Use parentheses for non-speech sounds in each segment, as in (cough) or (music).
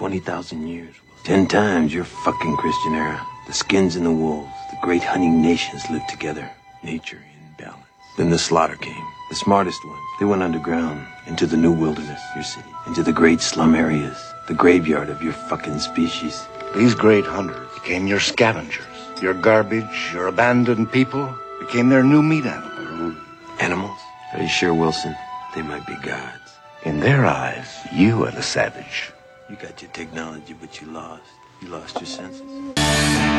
20,000 years. Ten times your fucking Christian era. The skins and the wolves, the great hunting nations lived together. Nature in balance. Then the slaughter came. The smartest ones, they went underground, into the new wilderness, your city, into the great slum areas, the graveyard of your fucking species. These great hunters became your scavengers. Your garbage, your abandoned people became their new meat animals. Animals? Are you sure, Wilson? They might be gods. In their eyes, you are the savage. You got your technology, but you lost. You lost your senses.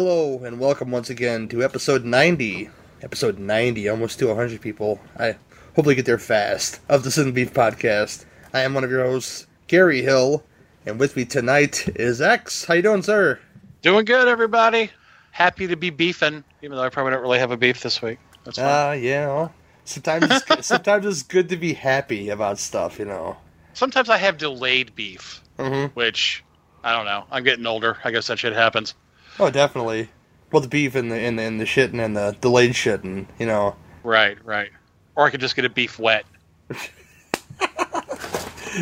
Hello and welcome once again to episode 90. Episode 90, almost to 100 people. I hopefully get there fast of the Sin Beef podcast. I am one of your hosts, Gary Hill, and with me tonight is X. How you doing, sir? Doing good, everybody. Happy to be beefing, even though I probably don't really have a beef this week. That's fine. Ah, yeah. Sometimes it's, good- (laughs) sometimes it's good to be happy about stuff, you know. Sometimes I have delayed beef, Mm-hmm. which I don't know. I'm getting older. I guess that shit happens. Oh, definitely. Well, the beef and the and the, and the shitting and the delayed shitting, you know. Right, right. Or I could just get a beef wet. (laughs)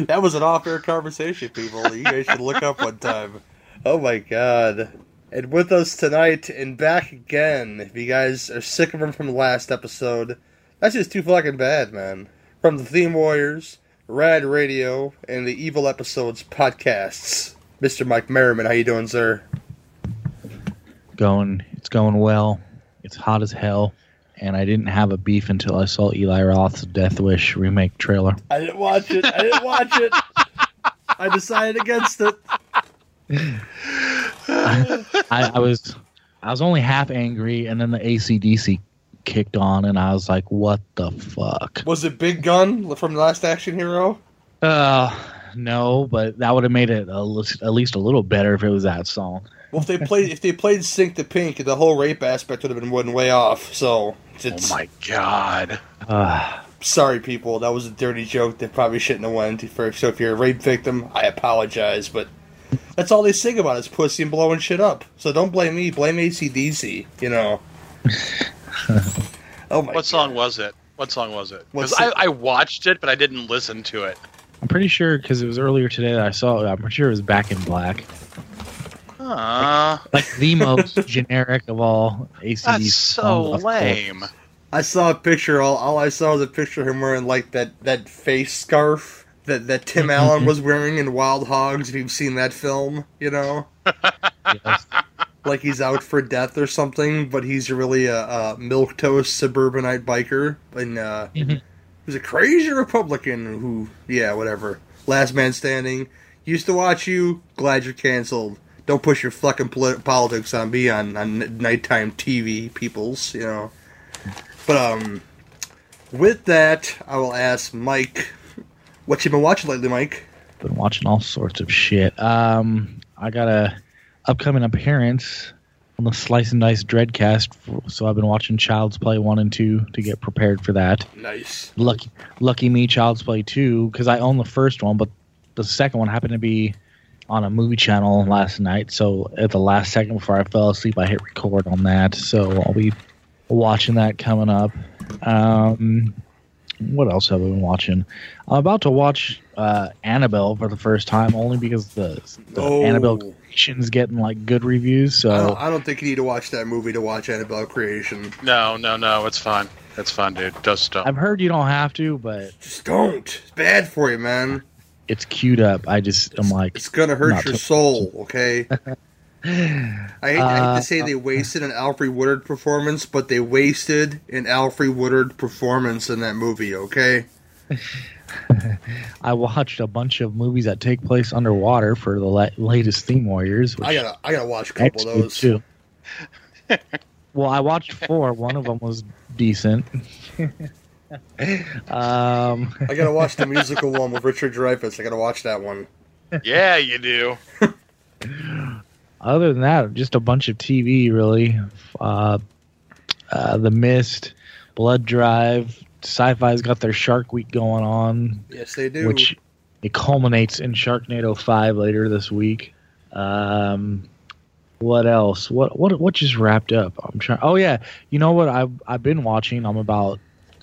That was an off-air conversation, people. You guys should look up one time. Oh my god. And with us tonight and back again, if you guys are sick of him from the last episode, that's just too fucking bad, man. From the Theme Warriors, Rad Radio, and the Evil Episodes podcasts, Mr. Mike Maryman, how you doing, sir? Going it's going well it's hot as hell and i didn't have a beef until i saw eli roth's death wish remake trailer I didn't watch it. I didn't watch it. I decided against it. I, I was i was only half angry and then the acdc kicked on and i was like what the fuck Was it Big Gun from the Last Action Hero? uh no but that would have made it a, at least a little better if it was that song Well, if they played if they played Sink the Pink, the whole rape aspect would have been one way off. So it's Oh my god. uh, (sighs) sorry, people. That was a dirty joke that probably shouldn't have went. For so if you're a rape victim, I apologize, but that's all they sing about is pussy and blowing shit up. So don't blame me. Blame ACDC. You know. (laughs) oh my. What song was it? What song was it? Because I. I watched it, but I didn't listen to it. i'm pretty sure because it was earlier today that i saw it i'm pretty sure it was back in black Uh, like the most (laughs) generic of all acdc that's so songs, of course. lame. I saw a picture. All, all I saw was a picture of him wearing like that that face scarf that that Tim Allen was wearing in Wild Hogs. If you've seen that film, you know. Yes. like he's out for death or something, but he's really a, a milk toast suburbanite biker, and uh, Mhm. he's a crazy Republican who, yeah, whatever. Last man standing. Used to watch you. Glad you're canceled. Don't push your fucking poli- politics on me on on nighttime TV, peoples. You know. But um, with that, I will ask Mike, what you been watching lately, Mike? been watching all sorts of shit. Um, I got a upcoming appearance on the Slice and Dice Dreadcast, so I've been watching Child's Play one and two to get prepared for that. Nice. Lucky, lucky me, Child's Play two, because I own the first one, but the second one happened to be on a movie channel last night. So at the last second before I fell asleep, I hit record on that. So I'll be watching that coming up. Um, what else have I been watching? I'm about to watch uh, Annabelle for the first time, only because the, the Oh. Annabelle creation's getting like good reviews. So I, don't, I don't think you need to watch that movie to watch Annabelle Creation. No, no, no. It's fine. It's fine, dude. Just don't. I've heard you don't have to, but Just don't. It's bad for you, man. It's queued up. I just I'm like, It's gonna hurt your soul, okay? (laughs) I hate, I hate Uh, to say they wasted an Alfre Woodard performance, but they wasted an Alfre Woodard performance in that movie. Okay, (laughs) I watched a bunch of movies that take place underwater for the la- latest Theme Warriors. I gotta I gotta watch a couple of those. too. (laughs) well, I watched four. One of them was decent. Um, I gotta watch the musical one with Richard Dreyfuss. I gotta watch that one. Yeah, you do. (laughs) other than that, just a bunch of TV, really. Uh, uh, the Mist, Blood Drive, Sci-Fi's got their Shark Week going on, Yes, they do. which it culminates in Sharknado Five later this week. Um, what else? What what what just wrapped up? I'm trying. Oh yeah, you know what? I've I've been watching. I'm about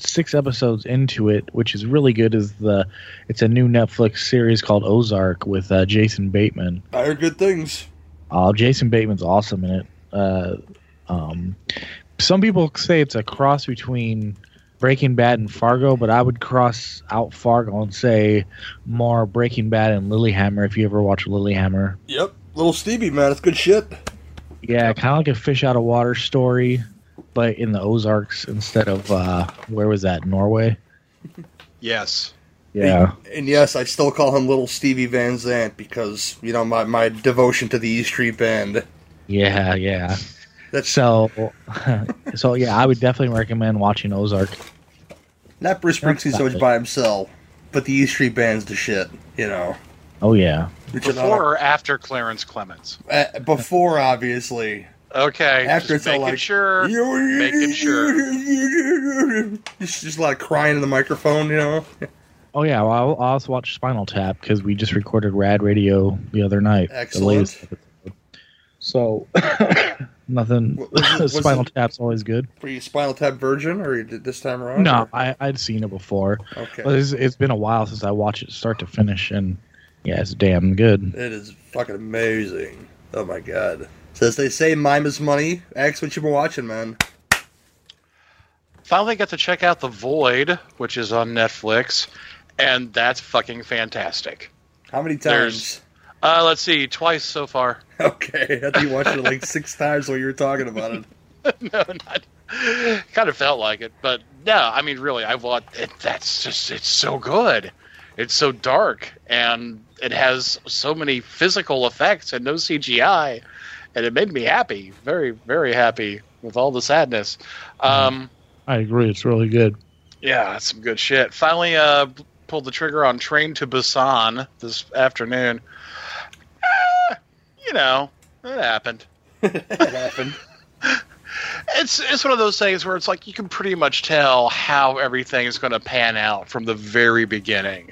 six episodes into it, which is really good. Is the it's a new Netflix series called Ozark with uh, Jason Bateman. I heard good things. Oh, Jason Bateman's awesome in it. Uh, um, some people say it's a cross between Breaking Bad and Fargo, but I would cross out Fargo and say more Breaking Bad and Lilyhammer. If you ever watch Lilyhammer, Yep, little Stevie man, it's good shit. yeah, kind of like a fish out of water story, but in the Ozarks instead of uh, where was that Norway? Yes. Yeah, And yes, I still call him Little Stevie Van Zandt because you know my my devotion to the E Street Band. yeah, yeah. That's So, (laughs) so yeah, I would definitely recommend watching Ozark. not Bruce Springsteen so much Exactly. by himself, but the E Street Band's the shit. You know, Oh yeah. Before or after Clarence Clemons? Uh, before obviously. Okay. After just it's all making like sure. Making (laughs) sure. (laughs) Just, just a lot of crying in the microphone, you know. (laughs) Oh yeah, well, I'll, I'll also watch Spinal Tap because we just recorded Rad Radio the other night. Excellent. latest. So nothing. Was it- was Spinal it- Tap's always good. Were you Spinal Tap Virgin, or you did this time around? No, or- I, I'd seen it before, Okay. but it's, it's been a while since I watched it start to finish, and yeah, it's damn good. It is fucking amazing. Oh my god. So as they say, mime is money. Ask what you've been watching, man. Finally got to check out The Void, which is on Netflix, and that's fucking fantastic. How many There's- times? Uh, let's see, twice so far. (laughs) Okay, I think you watched it like six times while you were talking about it. (laughs) no, not. Kind of felt like it, but no. I mean, really, I've watched. It, that's just. It's so good. It's so dark, and it has so many physical effects and no CGI, and it made me happy. Very, very happy with all the sadness. Um, I agree, it's really good. yeah, that's some good shit. Finally, uh, pulled the trigger on Train to Busan this afternoon. Ah, you know, it happened. (laughs) It happened. (laughs) It's it's one of those things where it's like you can pretty much tell how everything is going to pan out from the very beginning.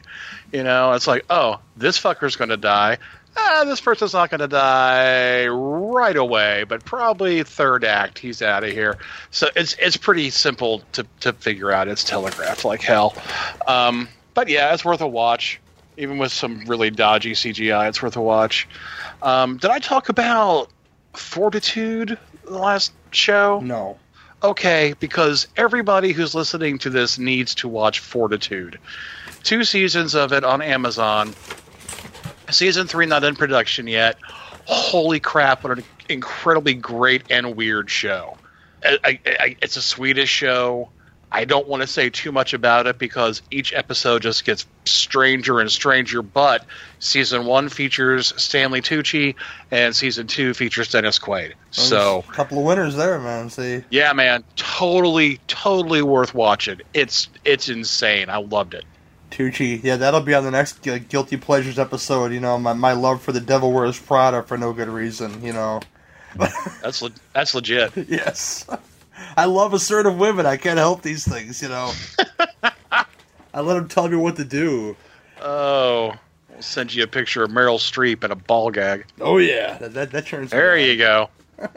You know, it's like, oh, this fucker's going to die. Ah, this person's not going to die right away, but probably third act he's out of here. So it's it's pretty simple to to figure out. It's telegraphed like hell. Um, but yeah, it's worth a watch. Even with some really dodgy CGI, it's worth a watch. Um, did I talk about Fortitude the last show? No. Okay, because everybody who's listening to this needs to watch Fortitude. Two seasons of it on Amazon. Season three not in production yet. Holy crap! What an incredibly great and weird show. I, I, I, it's a Swedish show. I don't want to say too much about it because each episode just gets stranger and stranger. But season one features Stanley Tucci, and season two features Dennis Quaid. So a couple of winners there, man. See, yeah, man, totally, totally worth watching. It's it's insane. I loved it. Tucci. Yeah, that'll be on the next Guilty Pleasures episode. You know, my, my love for the Devil Wears Prada for no good reason. You know. (laughs) That's le- that's legit. yes. I love assertive women. I can't help these things. You know. (laughs) I let them tell me what to do. Oh, I'll send you a picture of Meryl Streep and a ball gag. Oh yeah, that that, that turns. There you go. (laughs)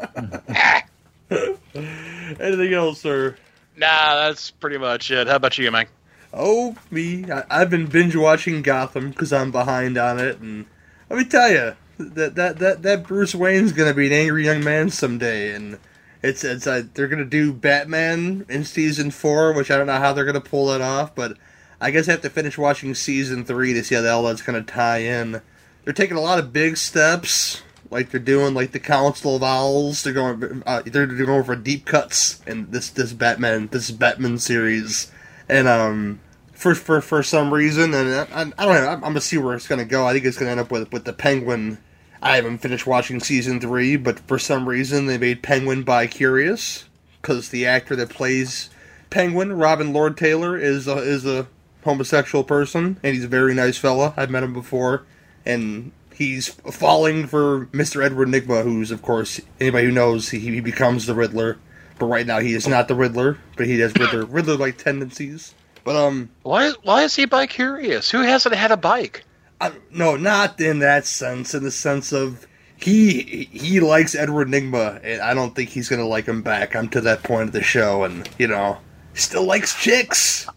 Anything else, sir? Nah, that's pretty much it. How about you, man? Oh, me. I, I've been binge watching Gotham because I'm behind on it, and let me tell you that that that that Bruce Wayne's gonna be an angry young man someday, and it's it's uh, they're gonna do Batman in season four, which I don't know how they're gonna pull that off, but I guess I have to finish watching season three to see how the hell that's gonna tie in. They're taking a lot of big steps like they're doing like the Council of Owls. They're going uh, they're going for deep cuts in this this Batman this Batman series, and um for for for some reason, and I, I don't know. I'm, I'm gonna see where it's gonna go. I think it's gonna end up with with the Penguin. I haven't finished watching season three, but for some reason they made Penguin bi curious because the actor that plays Penguin, Robin Lord Taylor, is a, is a homosexual person, and he's a very nice fella. I've met him before, and he's falling for Mr. Edward Nygma, who's of course anybody who knows he, he becomes the Riddler. But right now he is not the Riddler, but he has Riddler (coughs) Riddler like tendencies. But um, Why? Why is he bike curious? Who hasn't had a bike? I, no, not in that sense. In the sense of he he likes Edward Nygma, and I don't think he's gonna like him back. I'm to that point of the show, and you know, still likes chicks,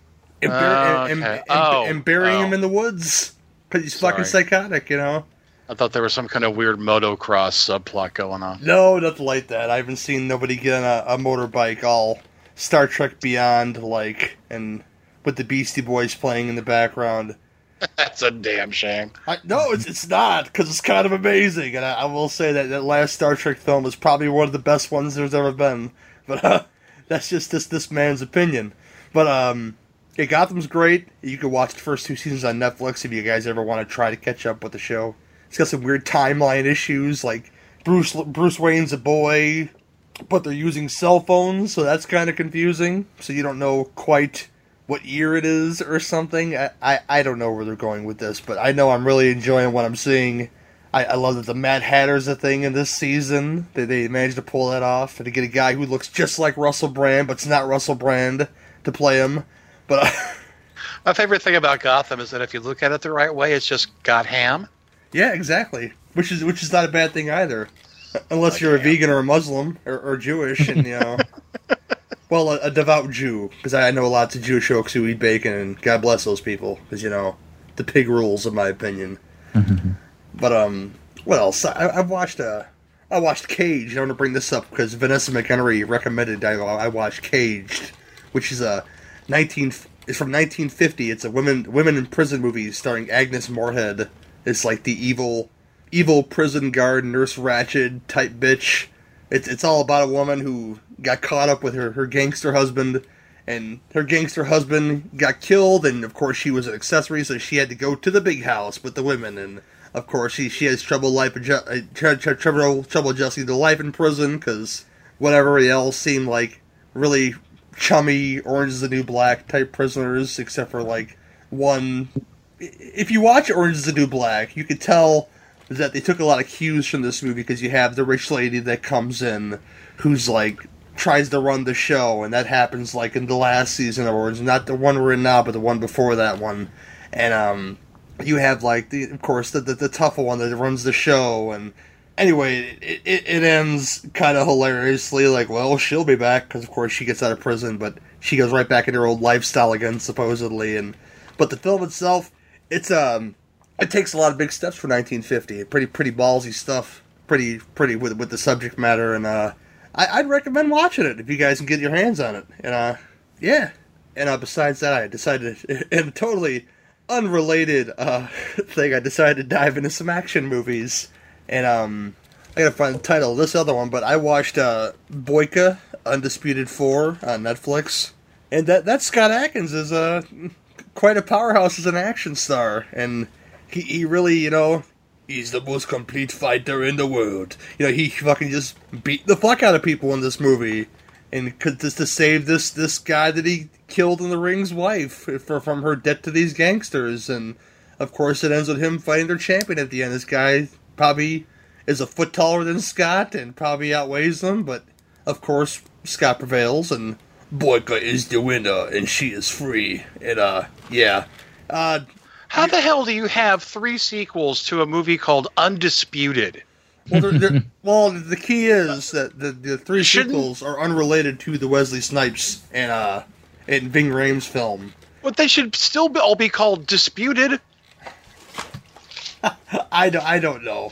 and, bur- Oh, and, and, and- Oh, and burying oh. him in the woods because he's fucking psychotic. You know. I thought there was some kind of weird motocross subplot going on. No, nothing like that. I haven't seen nobody get on a, a motorbike all Star Trek Beyond like, and with the Beastie Boys playing in the background. (laughs) That's a damn shame. I, no, it's it's not because it's kind of amazing, and I, I will say that that last Star Trek film is probably one of the best ones there's ever been. But uh, (laughs) that's just this this man's opinion. But um, yeah, Gotham's great. You can watch the first two seasons on Netflix if you guys ever want to try to catch up with the show. It's got some weird timeline issues, like Bruce Bruce Wayne's a boy, but they're using cell phones, so that's kind of confusing. So you don't know quite what year it is or something. I, I, I don't know where they're going with this, but I know I'm really enjoying what I'm seeing. I, I love that the Mad Hatter's a thing in this season. They, they managed to pull that off and to get a guy who looks just like Russell Brand, but it's not Russell Brand to play him. But (laughs) My favorite thing about Gotham is that if you look at it the right way, it's just got ham. Yeah, exactly. Which is which is not a bad thing either, unless you're a vegan or a Muslim or, or Jewish, and you know. (laughs) Well, a, a devout Jew, because I know lots of Jewish folks who eat bacon, and God bless those people, because you know the pig rules, in my opinion. but um, what else? I, I've watched uh, I watched Cage. I want to bring this up because Vanessa McHenry recommended. I, I watched Caged, which is a nineteen. It's from 1950. It's a women women in prison movie starring Agnes Moorehead. It's like the evil, evil prison guard nurse Ratched type bitch. It's it's all about a woman who got caught up with her her gangster husband, and her gangster husband got killed, and of course she was an accessory, so she had to go to the big house with the women, and of course she she has trouble life uh, tr- tr- trouble trouble adjusting to life in prison because whatever else seemed like really chummy Orange is the New Black type prisoners, except for like one. If you watch Orange is the New Black, you could tell that they took a lot of cues from this movie because you have the rich lady that comes in who's like tries to run the show, and that happens like in the last season of Orange, not the one we're in now, but the one before that one, and um, you have like the of course the the, the tough one that runs the show, and anyway, it it, it ends kind of hilariously, like well she'll be back because of course she gets out of prison, but she goes right back into her old lifestyle again supposedly, and but the film itself, it's um it takes a lot of big steps for 1950. Pretty pretty ballsy stuff. Pretty pretty with with the subject matter, and uh, I, I'd recommend watching it if you guys can get your hands on it. And uh, yeah. And uh, besides that, I decided (laughs) in a totally unrelated uh (laughs) thing. I decided to dive into some action movies, and um, I gotta find the title of this other one. But I watched uh Boyka Undisputed Four on Netflix, and that that Scott Adkins is uh quite a powerhouse as an action star, and he, he really, you know, he's the most complete fighter in the world. You know, he fucking just beat the fuck out of people in this movie, and could just to save this this guy that he killed in the ring's wife for, from her debt to these gangsters, and of course it ends with him fighting their champion at the end. This guy probably is a foot taller than Scott and probably outweighs them, but of course Scott prevails and. Boyka is the winner, and she is free. And uh, yeah, uh, How the hell do you have three sequels to a movie called Undisputed? Well, they're, they're, (laughs) well, the key is that the, the three Shouldn't- sequels are unrelated to the Wesley Snipes and uh and Ving Rhames film. But they should still be, all be called Disputed. (laughs) I don't, I don't know.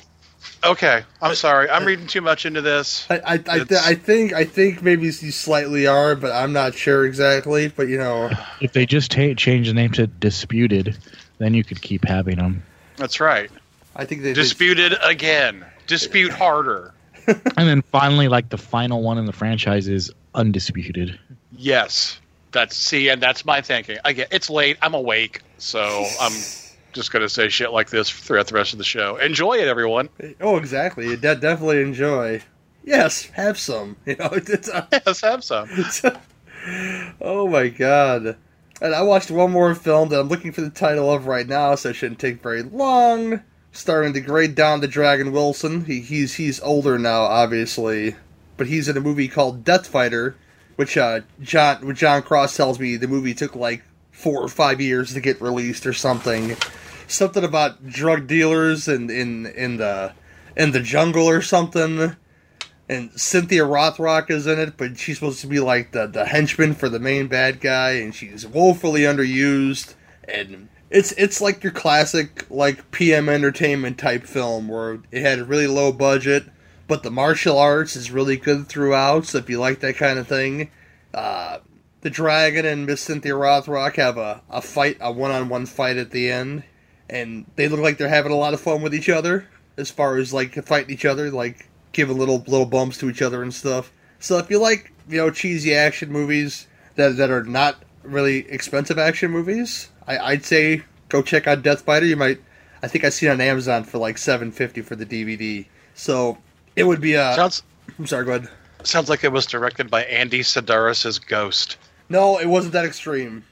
Okay, I'm sorry. I'm reading too much into this. I I, I, th- I think I think maybe you slightly are, but I'm not sure exactly. But you know, If they just ta change the name to Disputed, then you could keep having them. That's right. I think they, they Disputed again. Dispute harder. (laughs) and then finally, like the final one in the franchise is undisputed. Yes. That's see, and that's my thinking. I get it's late. I'm awake, so I'm just gonna say shit like this throughout the rest of the show. Enjoy it, everyone. Oh, exactly. De- definitely enjoy. Yes, have some. (laughs) You know, it's, uh, Let's have some. oh my god. And I watched one more film that I'm looking for the title of right now, so it shouldn't take very long. Starring the great Don the Dragon Wilson. He, he's he's older now, obviously, but he's in a movie called Death Fighter, which uh, John which John Cross tells me the movie took like four or five years to get released or something. Something about drug dealers in in in the in the jungle or something and Cynthia Rothrock is in it, but she's supposed to be like the, the henchman for the main bad guy, and she's woefully underused. And it's it's like your classic like PM Entertainment type film where it had a really low budget, but the martial arts is really good throughout. So if you like that kind of thing, uh, the dragon and Miss Cynthia Rothrock have a, a fight, a one on one fight at the end, and they look like they're having a lot of fun with each other as far as like fighting each other, like giving little little bumps to each other and stuff. So if you like you know cheesy action movies that that are not really expensive action movies, I, I'd say go check out Death Fighter. You might, I think I seen it on Amazon for like seven fifty for the DVD. So it would be a. Sounds I'm sorry, go ahead. sounds like it was directed by Andy Sidaris' Ghost. No, it wasn't that extreme.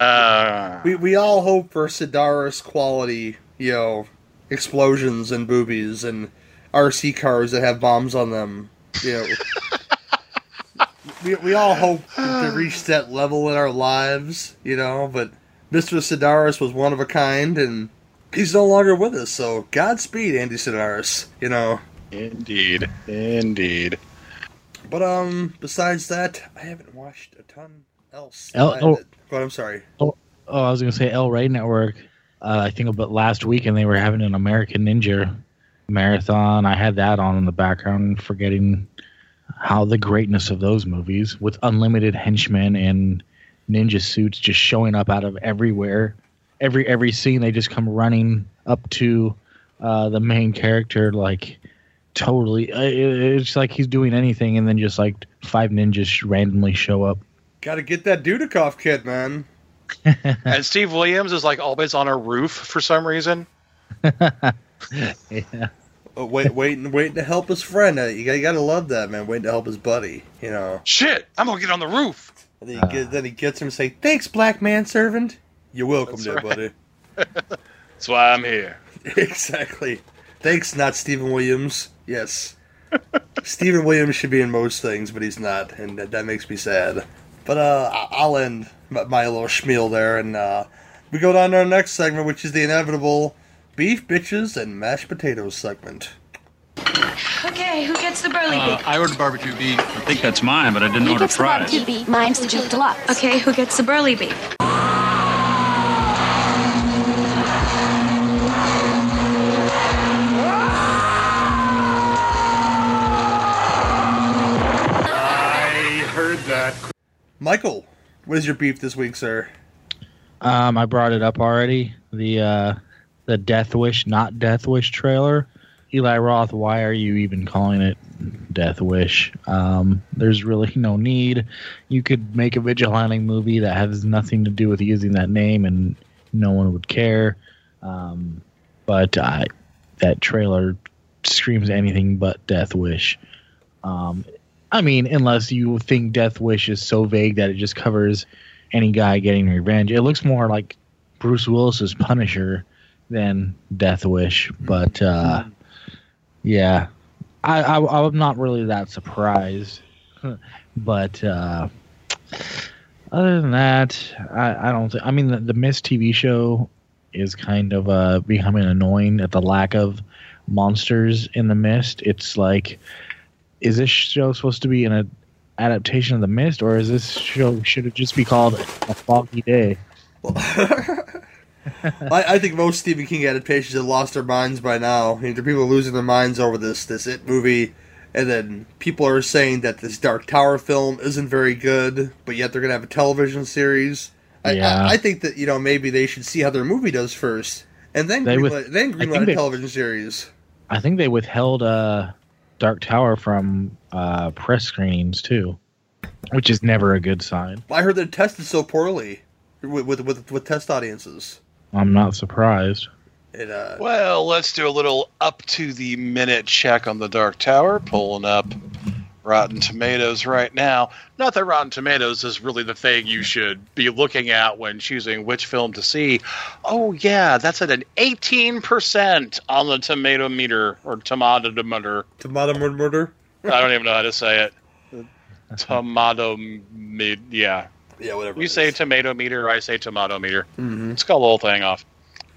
Uh, we we all hope for Sidaris quality, you know, explosions and boobies and RC cars that have bombs on them. You know, (laughs) we we all hope to reach that level in our lives, you know. But Mr. Sidaris was one of a kind, and he's no longer with us. So Godspeed, Andy Sidaris. You know. indeed, indeed. But um, besides that, I haven't watched a ton else. Oh. But I'm sorry. Oh, I was gonna say El Rey Network. Uh, I think about last week, and they were having an American Ninja marathon. I had that on in the background, forgetting how the greatness of those movies with unlimited henchmen and ninja suits just showing up out of everywhere. Every every scene, they just come running up to uh, the main character, like totally. uh, it- It's like he's doing anything, and then just like five ninjas randomly show up. Got to get that Dudikoff kid, man. (laughs) And Steve Williams is like always on a roof for some reason. (laughs) yeah. Oh, wait, waiting, waiting to help his friend. Uh, you, got, you got to love that, man. Waiting to help his buddy. You know. Shit, I'm gonna get on the roof. And then, he get, then he gets him and say, "Thanks, black man servant. You're welcome, there, right. buddy." (laughs) That's why I'm here. exactly. Thanks, not Stephen Williams. Yes, Stephen Williams should be in most things, but he's not, and that, that makes me sad. But uh, I- I'll end my, my little schmeal there, and uh, we go down to our next segment, which is the inevitable beef, bitches, and mashed potatoes segment. Okay, who gets the burly Uh, beef? I ordered barbecue beef. I think that's mine, but I didn't He order gets the fries. barbecue beef. Mine's the beef deluxe. Okay, who gets the burly beef? Michael, what is your beef this week, sir? Um, I brought it up already. The uh, the Death Wish, not Death Wish trailer. Eli Roth, why are you even calling it Death Wish? Um, there's really (laughs) no need. You could make a vigilante movie that has nothing to do with using that name, and no one would care. Um, but I, that trailer screams anything but Death Wish. Um, I mean, unless you think Death Wish is so vague that it just covers any guy getting revenge. It looks more like Bruce Willis's Punisher than Death Wish, but uh, yeah, I, I I'm not really that surprised. (laughs) but uh, other than that, I, I don't. Think, I mean, the, the Mist TV show is kind of uh, becoming annoying at the lack of monsters in the Mist. It's like, is this show supposed to be an adaptation of the Mist, or is this show should it just be called A Foggy Day? (laughs) I, I think most Stephen King adaptations have lost their minds by now. I mean, there are people losing their minds over this this It movie, and then people are saying that this Dark Tower film isn't very good, but yet they're gonna have a television series. I, Yeah. I, I think that you know maybe they should see how their movie does first, and then They greenlight, then I greenlight a television series. I think they withheld uh, Dark Tower from uh, press screenings too, which is never a good sign. I heard they tested so poorly with with with, with test audiences. I'm not surprised. It uh, Well, let's do a little up to the minute check on the Dark Tower. Pulling up Rotten Tomatoes right now. Not that Rotten Tomatoes is really the thing you should be looking at when choosing which film to see. Oh yeah, that's at an 18% on the tomato meter or tomato meter. tomato mur- murder. I don't even know how to say it. Tomato meter. Yeah. Yeah, whatever. You it say is. tomato meter, I say tomato meter. Mhm. Let's call the whole thing off. (laughs)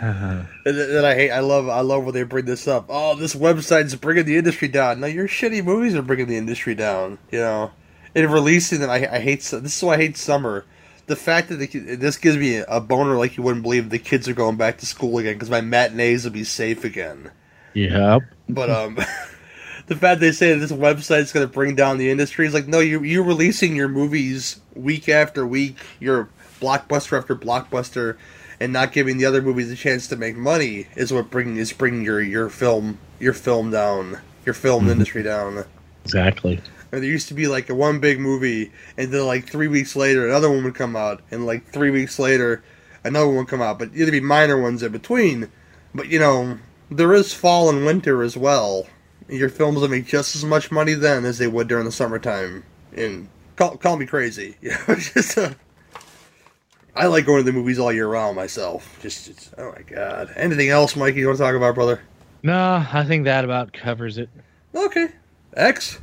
(laughs) And then I hate. I love. I love when they bring this up. Oh, this website's bringing the industry down. No, your shitty movies are bringing the industry down. You know, and releasing them. I, I hate. This is why I hate summer. The fact that the, this gives me a boner like you wouldn't believe. The kids are going back to school again because my matinees will be safe again. Yep. But um, (laughs) the fact they say that this website's going to bring down the industry is like, no, you you're releasing your movies week after week. You're blockbuster after blockbuster, and not giving the other movies a chance to make money is what bringing is bringing your your film your film down, your film industry down. Exactly. Or there used to be like a one big movie, and then like three weeks later, another one would come out, and like three weeks later, another one would come out. But there'd be minor ones in between. But you know, there is fall and winter as well. Your films will make just as much money then as they would during the summertime. And call, call me crazy, (laughs) you know. Just uh, I like going to the movies all year round myself. Just, it's, oh my god. Anything else, Mikey? You want to talk about, brother? No, I think that about covers it. Okay. X.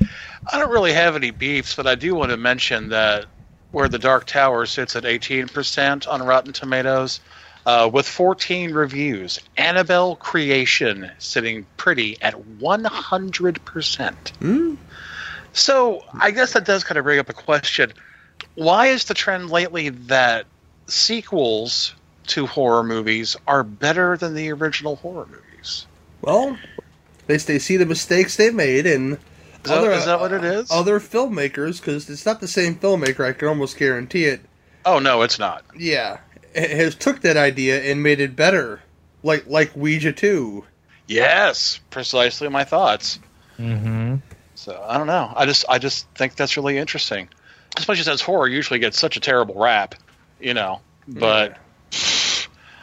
I don't really have any beefs, but I do want to mention that where the Dark Tower sits at 18% on Rotten Tomatoes, uh, with 14 reviews, Annabelle Creation sitting pretty at 100%. Hmm? So I guess that does kind of bring up a question. Why is the trend lately that sequels to horror movies are better than the original horror movies? Well, they they see the mistakes they made and Is that- is that what it is? Other filmmakers, because it's not the same filmmaker. I can almost guarantee it. Oh, no, it's not. Yeah, has took that idea and made it better, like like Ouija two. Yes, precisely my thoughts. Mm-hmm. So I don't know. I just I just think that's really interesting, especially since horror usually gets such a terrible rap, you know. But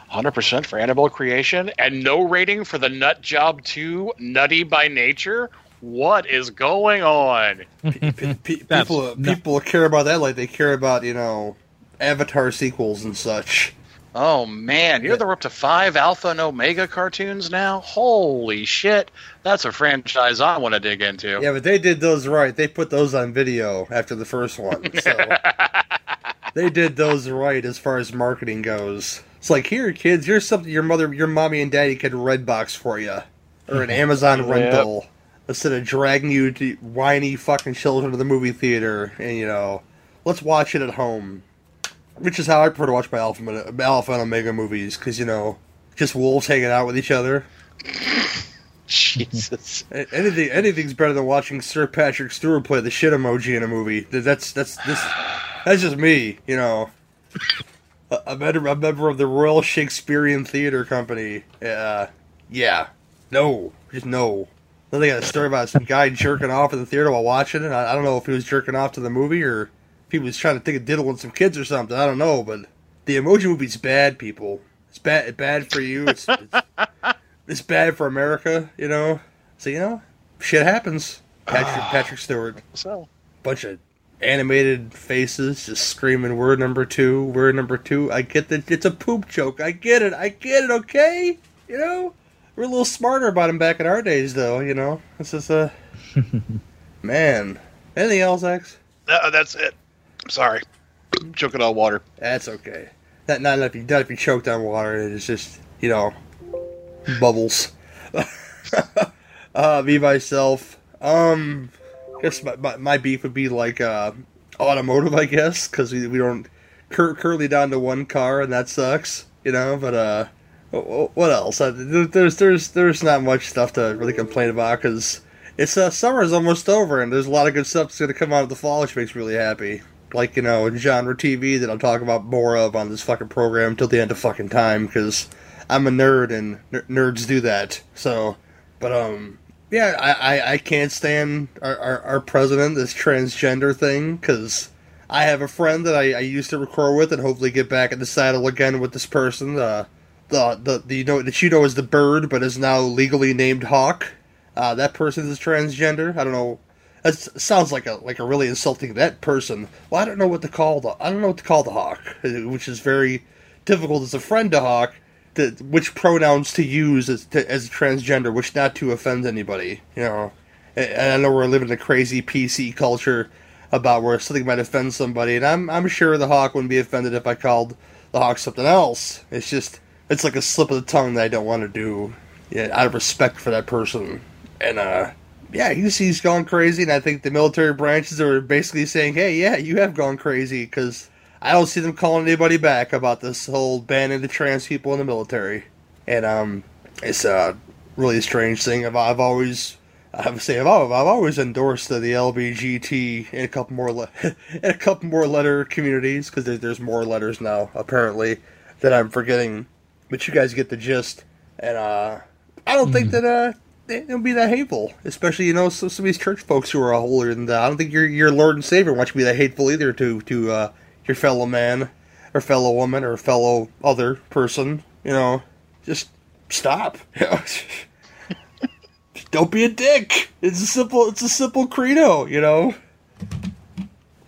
hundred percent for Annabelle creation and no rating for the Nut Job two Nutty by Nature. What is going on? (laughs) Pe- (laughs) people people care about that like they care about you know Avatar sequels and such. Oh man, you know they're up to five Alpha and Omega cartoons now. Holy shit, that's a franchise I want to dig into. Yeah, but they did those right. They put those on video after the first one. So (laughs) they did those right as far as marketing goes. It's like here, kids, here's something your mother, your mommy and daddy could red box for you, or an Amazon Yep. rental, instead of dragging you to whiny fucking children to the movie theater. And you know, let's watch it at home, which is how I prefer to watch my Alpha, Alpha and Omega movies because you know, just wolves hanging out with each other. Jesus. (laughs) Anything, anything's better than watching Sir Patrick Stewart play the shit emoji in a movie. That's that's this. That's just me, you know. A, member, a member of the Royal Shakespearean Theatre Company. Uh, yeah, no, just no. Then they got a story about some guy jerking off in the theater while watching it. I, I don't know if he was jerking off to the movie or if he was trying to take a diddle on some kids or something. I don't know, but the emoji movie's bad, people. It's bad. Bad for you. It's, it's it's bad for America, you know. So you know, shit happens. Patrick Patrick Stewart, So bunch of animated faces just screaming word number two, word number two. I get that it's a poop joke. I get it. I get it. Okay, you know, we're a little smarter about him back in our days, though. You know, this is a (laughs) man. Anything else, X? Uh, that's it. I'm sorry. I'm choking on water. That's okay. Not not if you not if you choked on water. It's just you know bubbles. uh, me myself. Um, guess my, my, my beef would be like uh, automotive, I guess, because we, we don't cur- currently down to one car, and that sucks, you know. But uh, wh- wh- what else? Uh, there's there's there's not much stuff to really complain about because it's uh, summer's almost over, and there's a lot of good stuff that's gonna come out of the fall, which makes me really happy. Like you know, genre TV that I'll talk about more of on this fucking program till the end of fucking time because. I'm a nerd and ner- nerds do that. So, but um, yeah, I I, I can't stand our, our our president this transgender thing because. I have a friend that I, I used to record with, and hopefully get back in the saddle again with this person. Uh, the the the you know that you know as the bird, but is now legally named Hawk. Uh, that person is transgender. I don't know. That sounds like a like a really insulting that person. Well, I don't know what to call the I don't know what to call the Hawk, uh, which is very difficult as a friend to Hawk. To, which pronouns to use as to, as transgender, which not to offend anybody. You know, and I know we're living in a crazy PC culture about where something might offend somebody, and I'm I'm sure the Hawk wouldn't be offended if I called the Hawk something else. It's just it's like a slip of the tongue that I don't want to do, yeah, out of respect for that person. And uh, yeah, he's he's gone crazy, and I think the military branches are basically saying, hey, yeah, you have gone crazy because I don't see them calling anybody back about this whole banning the trans people in the military, and um, it's a really strange thing. I've I've always I have to say I've, I've always endorsed the, the LBGT in a couple more le- (laughs) in a couple more letter communities because there's, there's more letters now apparently that I'm forgetting, but you guys get the gist. And uh, I don't think that uh it'll be that hateful, especially you know some, some of these church folks who are holier than that. I don't think your your Lord and Savior wants you to be that hateful either to to uh, your fellow man or fellow woman or fellow other person. You know, just stop. (laughs) Don't be a dick. It's a simple it's a simple credo, you know.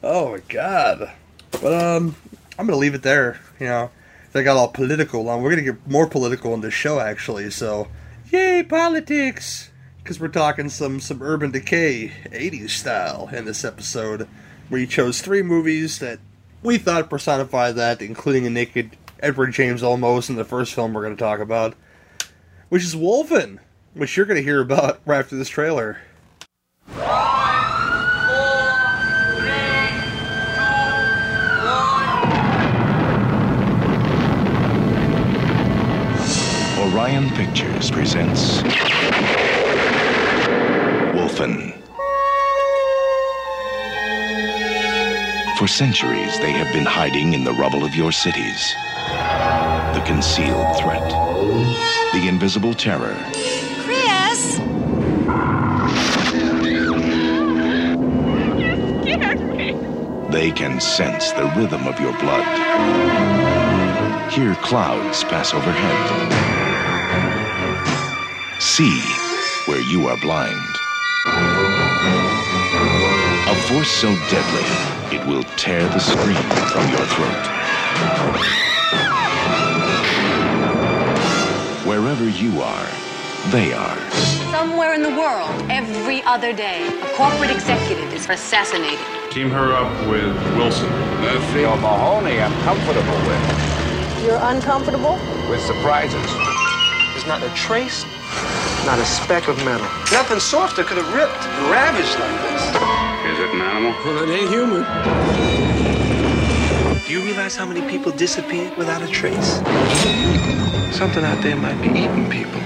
Oh my god. But um I'm gonna leave it there, you know. They got all political on. We're gonna get more political in this show actually, so yay politics! Because we're talking some some urban decay 80s style in this episode, you chose three movies that we thought personify that, including a naked Edward James Olmos in the first film we're gonna talk about, which is Wolfen which you're going to hear about (laughs) right after this trailer. Orion Pictures presents Wolfen. For centuries, they have been hiding in the rubble of your cities. The concealed threat, the invisible terror, Chris! They can sense the rhythm of your blood. Hear clouds pass overhead. See where you are blind. A force so deadly, it will tear the screen from your throat. Wherever you are, they are. Somewhere in the world, every other day, a corporate executive is assassinated. Team her up with Wilson. Murphy or Mahoney, I'm comfortable with. You're uncomfortable? With surprises. There's not a trace, not a speck of metal. Nothing softer could have ripped and ravaged like this. Is it an animal? Well, it ain't human. Do you realize how many people disappeared without a trace? Something out there might be eating people.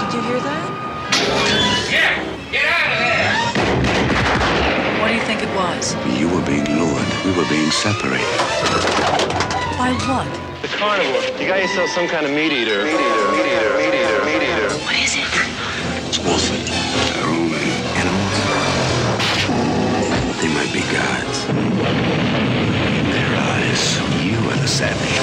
Did you hear that? Yeah! Get out of there! What do you think it was? You were being lured. We were being separated. By what? The carnivore. You got yourself some kind of meat eater. Meat eater, meat eater, meat eater, meat eater. What is it? It's wolfen. Our own animals. They might be gods. In their eyes, you are the savage.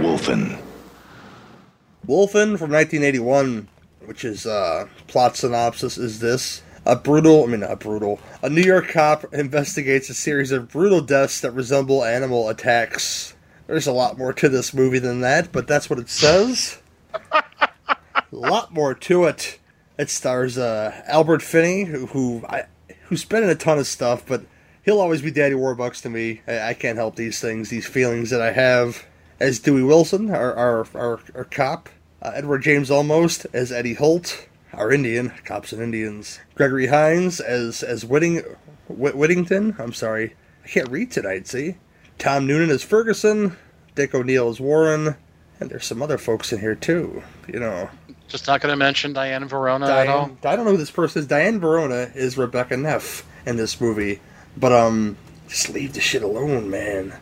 Wolfen. Wolfen from 1981, which is uh, plot synopsis is this. A brutal, I mean, a brutal, a New York cop investigates a series of brutal deaths that resemble animal attacks. There's a lot more to this movie than that, but that's what it says. a lot more to it. It stars uh, Albert Finney, who, who I, who's been in a ton of stuff, but he'll always be Daddy Warbucks to me. I, I can't help these things, these feelings that I have. As Dewey Wilson, our our, our, our cop, uh, Edward James Olmos as Eddie Holt, our Indian, cops and Indians. Gregory Hines as as Whitting, Whit- Whittington. I'm sorry, I can't read tonight. See, Tom Noonan as Ferguson, Dick O'Neill as Warren, And there's some other folks in here too. You know, Just not going to mention Diane Venora at all. Diane. I don't know who this person is. Diane Venora is Rebecca Neff in this movie, but um, just leave the shit alone, man.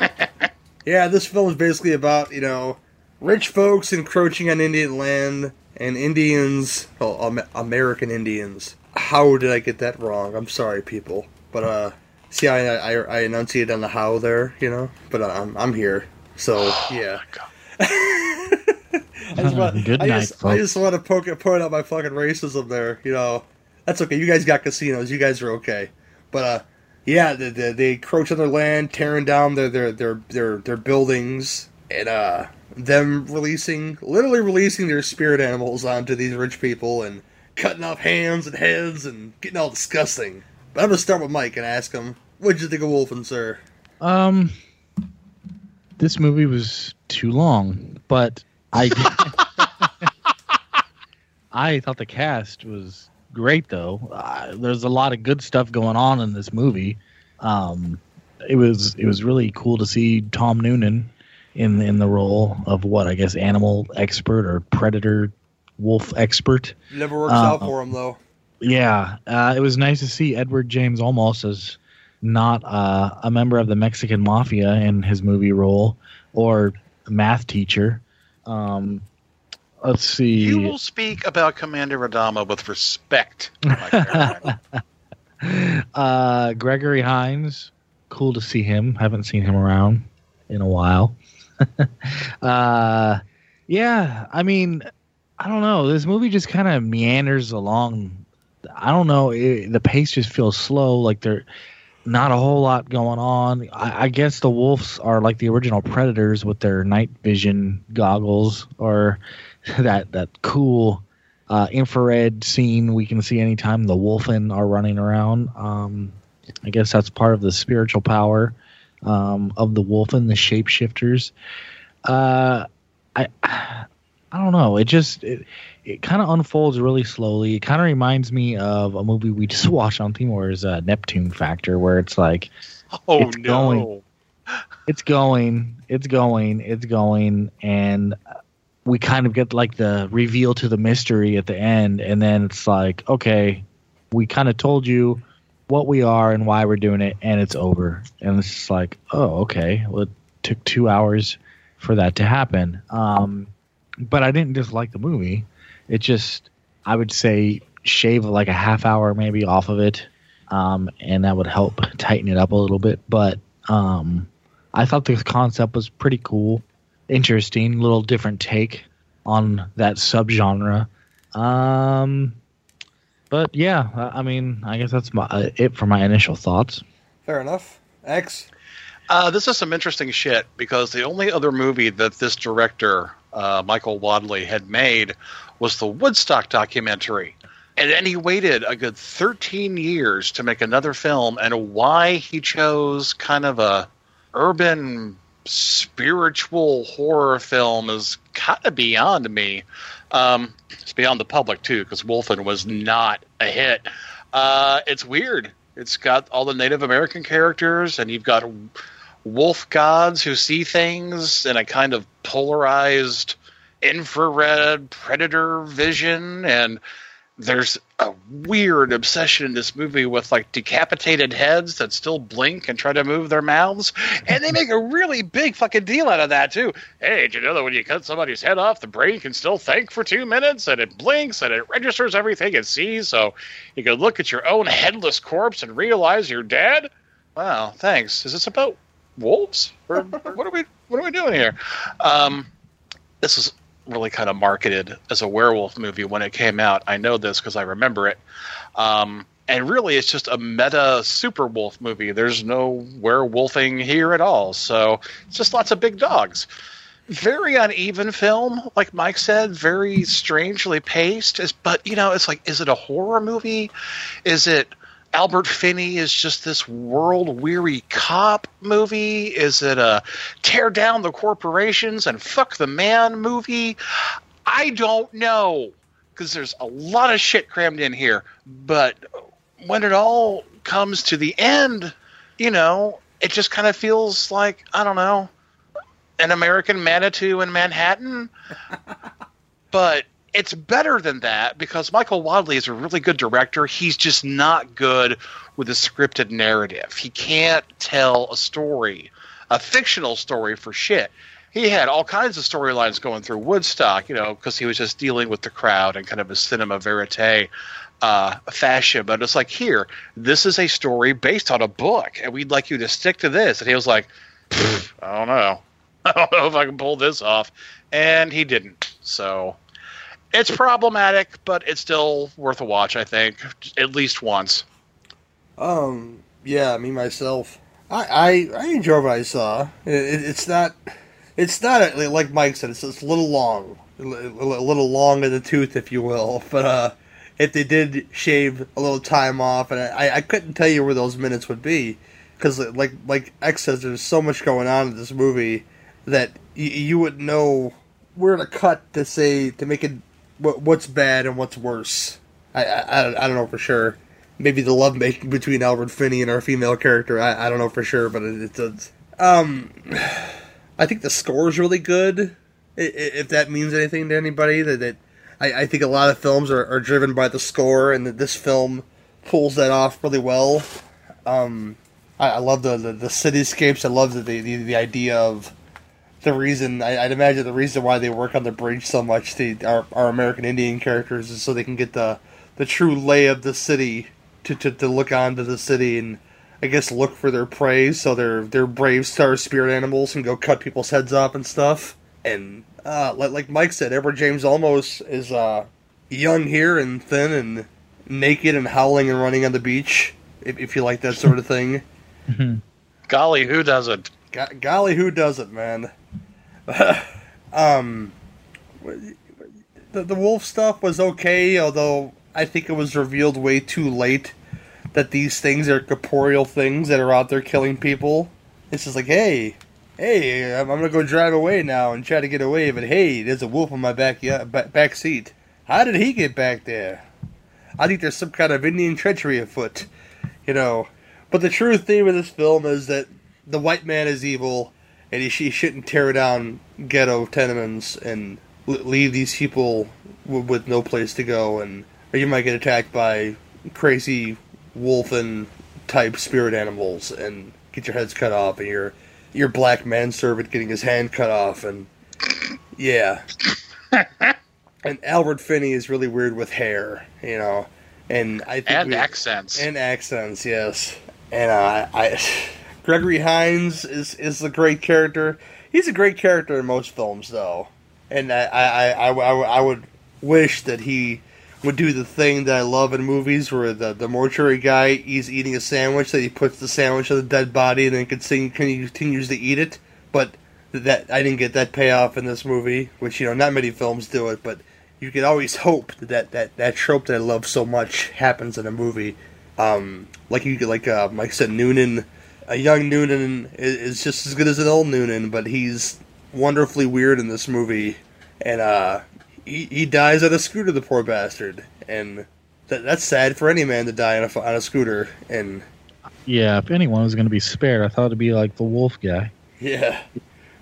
(laughs) yeah, this film is basically about you know rich folks encroaching on Indian land and Indians, well, Am- American Indians. How did I get that wrong? I'm sorry, people, but uh, see, I I, I enunciated on the how there, you know, but I'm I'm here, so yeah. (laughs) I just want, Good I night, just, I just want to poke point out my fucking racism there. You know, that's okay. You guys got casinos. You guys are okay. But uh, yeah, they, they, they encroach on their land, tearing down their their their their, their buildings, and uh, them releasing, literally releasing their spirit animals onto these rich people and cutting off hands and heads and getting all disgusting. But I'm gonna start with Mike and ask him, "What'd you think of Wolfen, sir?" Um, this movie was too long, but I (laughs) I thought the cast was great though. Uh, there's a lot of good stuff going on in this movie. Um, it was it was really cool to see Tom Noonan in in the role of what I guess animal expert or predator wolf expert. Never works Uh, out for him though. Yeah, uh, it was nice to see Edward James Olmos as not uh, a member of the Mexican mafia in his movie role or math teacher. Um, let's see. You will speak about Commander Adama with respect. (laughs) uh, Gregory Hines, cool to see him. Haven't seen him around in a while. (laughs) uh, yeah, I mean, I don't know. This movie just kind of meanders along. I don't know. It, the pace just feels slow. Like there, not a whole lot going on. I, I guess the wolves are like the original predators with their night vision goggles, or (laughs) that that cool uh, infrared scene we can see anytime the wolfen are running around. Um, I guess that's part of the spiritual power um, of the wolf and the shapeshifters. Uh, I I don't know. It just it, it kind of unfolds really slowly. It kind of reminds me of a movie we just (laughs) watched on Timor's uh, Neptune Factor, where it's like oh It's no! going. it's going, it's going, it's going, and we kind of get like the reveal to the mystery at the end, and then it's like, okay, we kind of told you what we are and why we're doing it, and it's over, and it's just like, oh, okay, well, it took two hours for that to happen. Um, but I didn't dislike the movie. It just, I would say, shave like a half hour maybe off of it, um, and that would help tighten it up a little bit. But um, I thought the concept was pretty cool, interesting, little different take on that subgenre. Um, but yeah, I I mean, I guess that's my, uh, it for my initial thoughts. Fair enough. X. Uh, this is some interesting shit because the only other movie that this director, uh, Michael Wadleigh, had made was the Woodstock documentary. And then he waited a good 13 years to make another film, and why he chose kind of a urban spiritual horror film is kind of beyond me. Um, it's beyond the public too, because Wolfen was not a hit. Uh, it's weird. It's got all the Native American characters, and you've got wolf gods who see things in a kind of polarized infrared predator vision and there's a weird obsession in this movie with like decapitated heads that still blink and try to move their mouths. And they make a really big fucking deal out of that too. Hey did you know that when you cut somebody's head off the brain can still think for two minutes and it blinks and it registers everything it sees? So you can look at your own headless corpse and realize you're dead? Wow thanks. Is this about wolves? Or (laughs) what are we what are we doing here? Um this is really kind of marketed as a werewolf movie when it came out. I know this because I remember it. Um, and really, it's just a meta super wolf movie. There's no werewolfing here at all. So it's just lots of big dogs. Very uneven film, like Mike said, very strangely paced. Is- But, you know, it's like, is it a horror movie? Is it Albert Finney is just this world weary cop movie? Is it a tear down the corporations and fuck the man movie? I don't know because there's a lot of shit crammed in here. But when it all comes to the end, you know, it just kind of feels like I don't know. an American Manitou in Manhattan, (laughs) but it's better than that because Michael Wadleigh is a really good director. He's just not good with a scripted narrative. He can't tell a story, a fictional story for shit. He had all kinds of storylines going through Woodstock, you know, because he was just dealing with the crowd and kind of a cinema verite uh, fashion. But it's like, here, this is a story based on a book, and we'd like you to stick to this. And he was like, I don't know. (laughs) I don't know if I can pull this off. And he didn't. So it's problematic, but it's still worth a watch, I think, at least once. Um, yeah, me myself, I I, I enjoy what I saw. It, it, it's not, it's not like Mike said. It's, it's a little long, a little long in the tooth, if you will. (laughs) But uh, if they did shave a little time off, and I I couldn't tell you where those minutes would be, because like like X says, there's so much going on in this movie that y- you wouldn't know where to cut to say to make it what, what's bad and what's worse. I, I, I don't- know for sure. Maybe the love making between Albert Finney and our female character. I, I don't know for sure, but it, it's, it's um. I think the score is really good. If that means anything to anybody, that, that I, I think a lot of films are, are driven by the score, and that this film pulls that off really well. Um, I, I love the, the, the cityscapes. I love the, the the idea of the reason I, I'd imagine the reason why they work on the bridge so much the our, our American Indian characters is so they can get the the true lay of the city to, to, to look onto the city and I guess look for their prey so their their brave star spirit animals can go cut people's heads off and stuff and uh, like like Mike said Edward James Olmos is uh, young here and thin and naked and howling and running on the beach if, if you like that sort of thing (laughs) Golly, who doesn't? Go- golly, who doesn't, man? (laughs) um, the, the wolf stuff was okay, although I think it was revealed way too late that these things are corporeal things that are out there killing people. It's just like, hey, hey, I'm, I'm gonna go drive away now and try to get away, but hey, there's a wolf in my back back, back seat. How did he get back there? I think there's some kind of Indian treachery afoot, you know. But the true theme of this film is that the white man is evil, and he, he shouldn't tear down ghetto tenements and l- leave these people w- with no place to go, and or you might get attacked by crazy wolfen type spirit animals and get your heads cut off, and your your black manservant getting his hand cut off, and yeah. (laughs) and Albert Finney is really weird with hair, you know, and I think And we- accents. and accents, yes. And uh, I, (laughs) Gregory Hines is is a great character. He's a great character in most films, though, and I I, I, I, I would wish that he would do the thing that I love in movies, where the the mortuary guy he's eating a sandwich, that he puts the sandwich on the dead body, and then continue, continues to eat it. But that I didn't get that payoff in this movie, which you know not many films do it, but you can always hope that that, that, trope that I love so much happens in a movie. Um, like you like uh, like said, Noonan, a young Noonan is, is just as good as an old Noonan, but he's wonderfully weird in this movie, and uh, he he dies on a scooter, the poor bastard, and that that's sad for any man to die on a on a scooter, and Yeah, if anyone was going to be spared, I thought it'd be like the wolf guy. Yeah.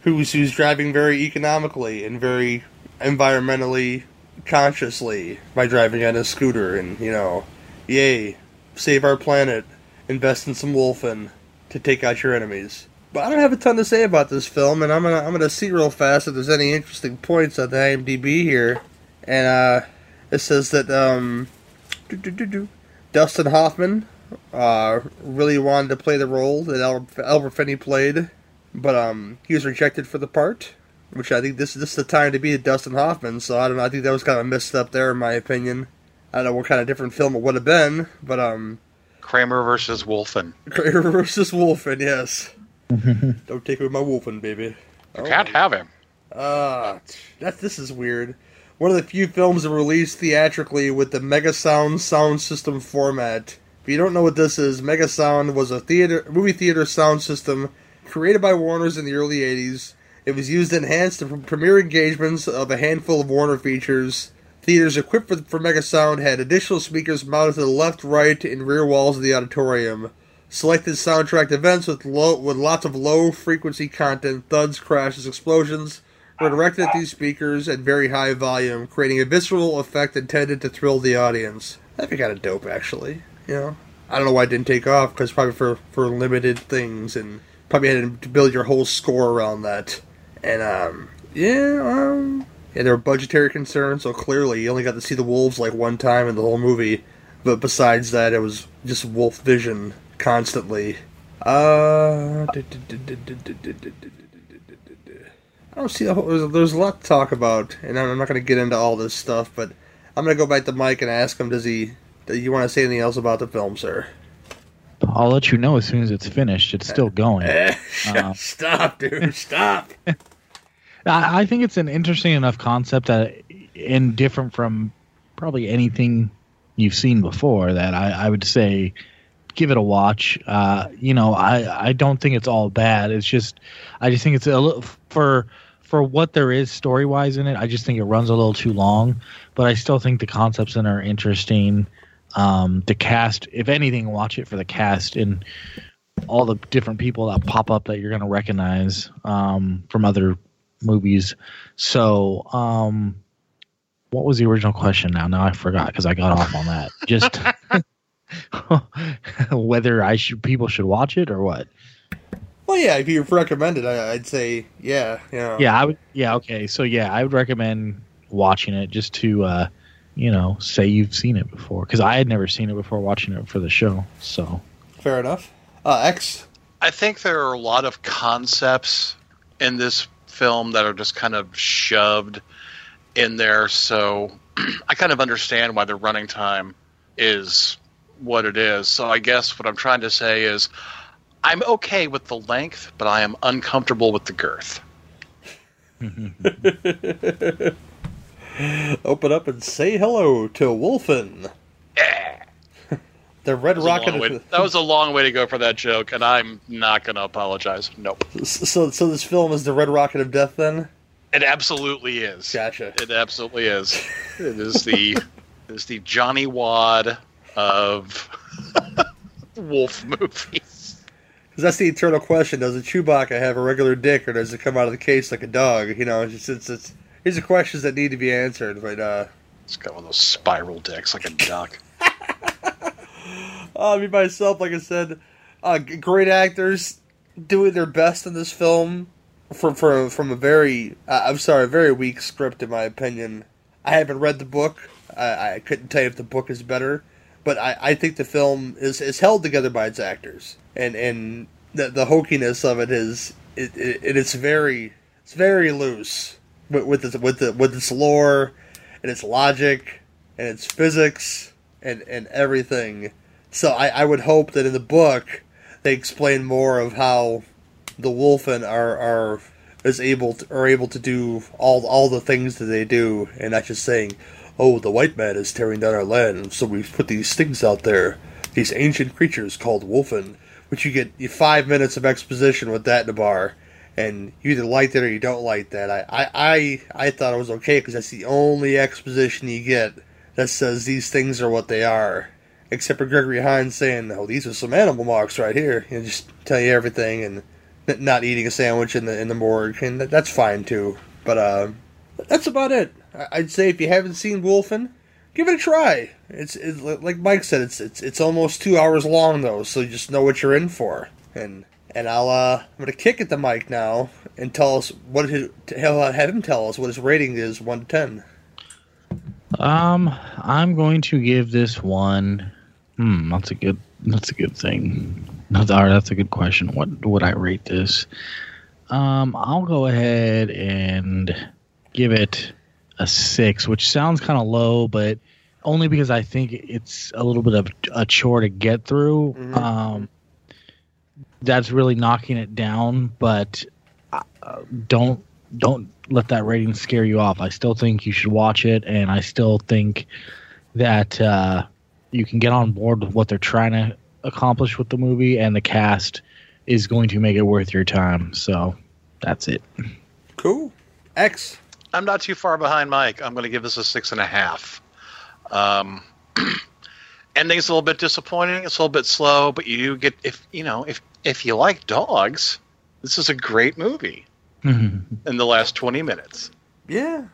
Who's who's driving very economically and very environmentally consciously by driving on a scooter. And, you know, yay, save our planet, invest in some wolfen to take out your enemies. But I don't have a ton to say about this film, and I'm gonna I'm gonna see real fast if there's any interesting points on the IMDb here. And uh, it says that um, Dustin Hoffman uh, really wanted to play the role that Albert, Finney played, but um, he was rejected for the part. Which I think this this is the time to be a Dustin Hoffman. So I don't know. I think that was kind of messed up there, in my opinion. I don't know what kind of different film it would have been, but um, Kramer versus Wolfen. (laughs) Kramer versus Wolfen, yes. (laughs) Don't take away my Wolfen, baby. You can't have him. Ah, that this is weird. One of the few films that released theatrically with the Mega Sound sound system format. If you don't know what this is, Mega Sound was a theater movie theater sound system created by Warner's in the early '80s. It was used to enhance the premiere engagements of a handful of Warner features. Theaters equipped for, for Mega Sound had additional speakers mounted to the left, right, and rear walls of the auditorium. Selected soundtrack events with low with lots of low frequency content, thuds, crashes, explosions were directed at these speakers at very high volume, creating a visceral effect intended to thrill the audience. That'd be kind of dope, actually. You know, I don't know why it didn't take off because probably for for limited things and probably had to build your whole score around that. And um, yeah, um, yeah, there were budgetary concerns, so clearly you only got to see the wolves like one time in the whole movie. But besides that, it was just wolf vision constantly. Uh, I don't see. A whole, there's, there's a lot to talk about, and I'm not going to get into all this stuff. But I'm going to go back to Mike and ask him: Does he? Do you want to say anything else about the film, sir? I'll let you know as soon as it's finished. It's still going. Uh, stop, dude. Stop. I, think it's an interesting enough concept that, and different from probably anything you've seen before, that I, I would say give it a watch. Uh, you know, I I don't think it's all bad. It's just I just think it's a little for for what there is story wise in it. I just think it runs a little too long, but I still think the concepts in it are interesting. Um, the cast, if anything, watch it for the cast and all the different people that pop up that you're going to recognize um, from other movies. So, um, what was the original question now? Now I forgot because I got off on that. Just (laughs) whether I should people should watch it or what. Well, yeah, if you recommend it, I, I'd say yeah, yeah. Yeah, I would. Yeah, okay. So yeah, I would recommend watching it just to, uh, you know, say you've seen it before because I had never seen it before watching it for the show. So Fair enough. Uh, X. I think there are a lot of concepts in this film that are just kind of shoved in there. So (clears throat) I kind of understand why the running time is what it is. So I guess what I'm trying to say is I'm okay with the length, but I am uncomfortable with the girth. (laughs) Open up and say hello to Wolfen. The Red That was, a Rocket. way, that was a long way to go for that joke, and I'm not going to apologize. Nope. so, so this film is the Red Rocket of Death, then. It absolutely is. Gotcha. It absolutely is. It is the it is the Johnny Wad of (laughs) wolf movies. Because that's the eternal question: Does a Chewbacca have a regular dick, or does it come out of the case like a dog? You know, it's just it's, it's these are questions that need to be answered. But uh, It's got one of those spiral dicks like a duck. (laughs) uh, me myself, like I said, uh, great actors doing their best in this film from from from a very uh, I'm sorry, very weak script in my opinion. I haven't read the book. I, I couldn't tell you if the book is better, but I, I think the film is, is held together by its actors, and and the the hokiness of it is it, it, it it's very it's very loose with with its, with the with its lore and its logic and its physics and and everything. So I, I would hope that in the book they explain more of how the Wolfen are are is able to, are able to do all all the things that they do, and not just saying, "Oh, the white man is tearing down our land, so we've put these things out there, these ancient creatures called Wolfen." Which you get five minutes of exposition with that in a bar, and you either like that or you don't like that. I I I, I thought it was okay because that's the only exposition you get that says these things are what they are except for Gregory Hines saying, "Oh, these are some animal marks right here," and just tell you everything, and not eating a sandwich in the in the morgue, and that, that's fine too. But uh, that's about it. I'd say if you haven't seen Wolfen, give it a try. It's, it's like Mike said, it's it's it's almost two hours long though, so you just know what you're in for. And and I'll uh, I'm gonna kick at the mic now and tell us what his, he'll have him tell us what his rating is, one to ten. Um, I'm going to give this one. Hmm, that's a good. That's a good thing. That's all right, That's a good question. What would I rate this? Um, I'll go ahead and give it a six, which sounds kind of low, but only because I think it's a little bit of a chore to get through. Um, that's really knocking it down, but uh, don't don't let that rating scare you off. I still think you should watch it, and I still think that uh, you can get on board with what they're trying to accomplish with the movie, and the cast is going to make it worth your time. So that's it. Cool. X. I'm not too far behind Mike. I'm going to give this a six and a half. Um, (clears throat) ending's a little bit disappointing. It's a little bit slow, but you do get if you know if if you like dogs, this is a great movie. in the last twenty minutes. Yeah.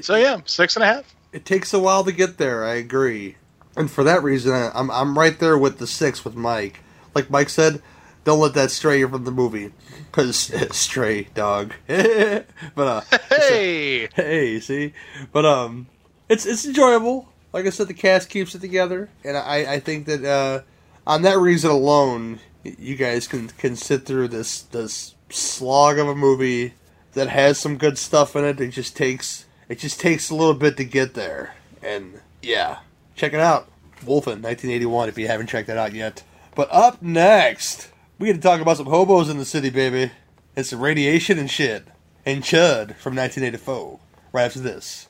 so yeah, six and a half. It takes a while to get there. I agree, and for that reason, I'm I'm right there with the six with Mike. Like Mike said, don't let that stray you from the movie, because (laughs) stray dog. (laughs) but uh, Hey, (laughs) hey, see, but um, it's it's enjoyable. Like I said, the cast keeps it together, and I I think that uh, on that reason alone, you guys can can sit through this this slog of a movie that has some good stuff in it. It just takes it just takes a little bit to get there, and yeah, check it out, Wolfen, 1981. If you haven't checked that out yet. But up next, we get to talk about some hobos in the city, baby, and some radiation and shit, and Chud from 1984. Right after this.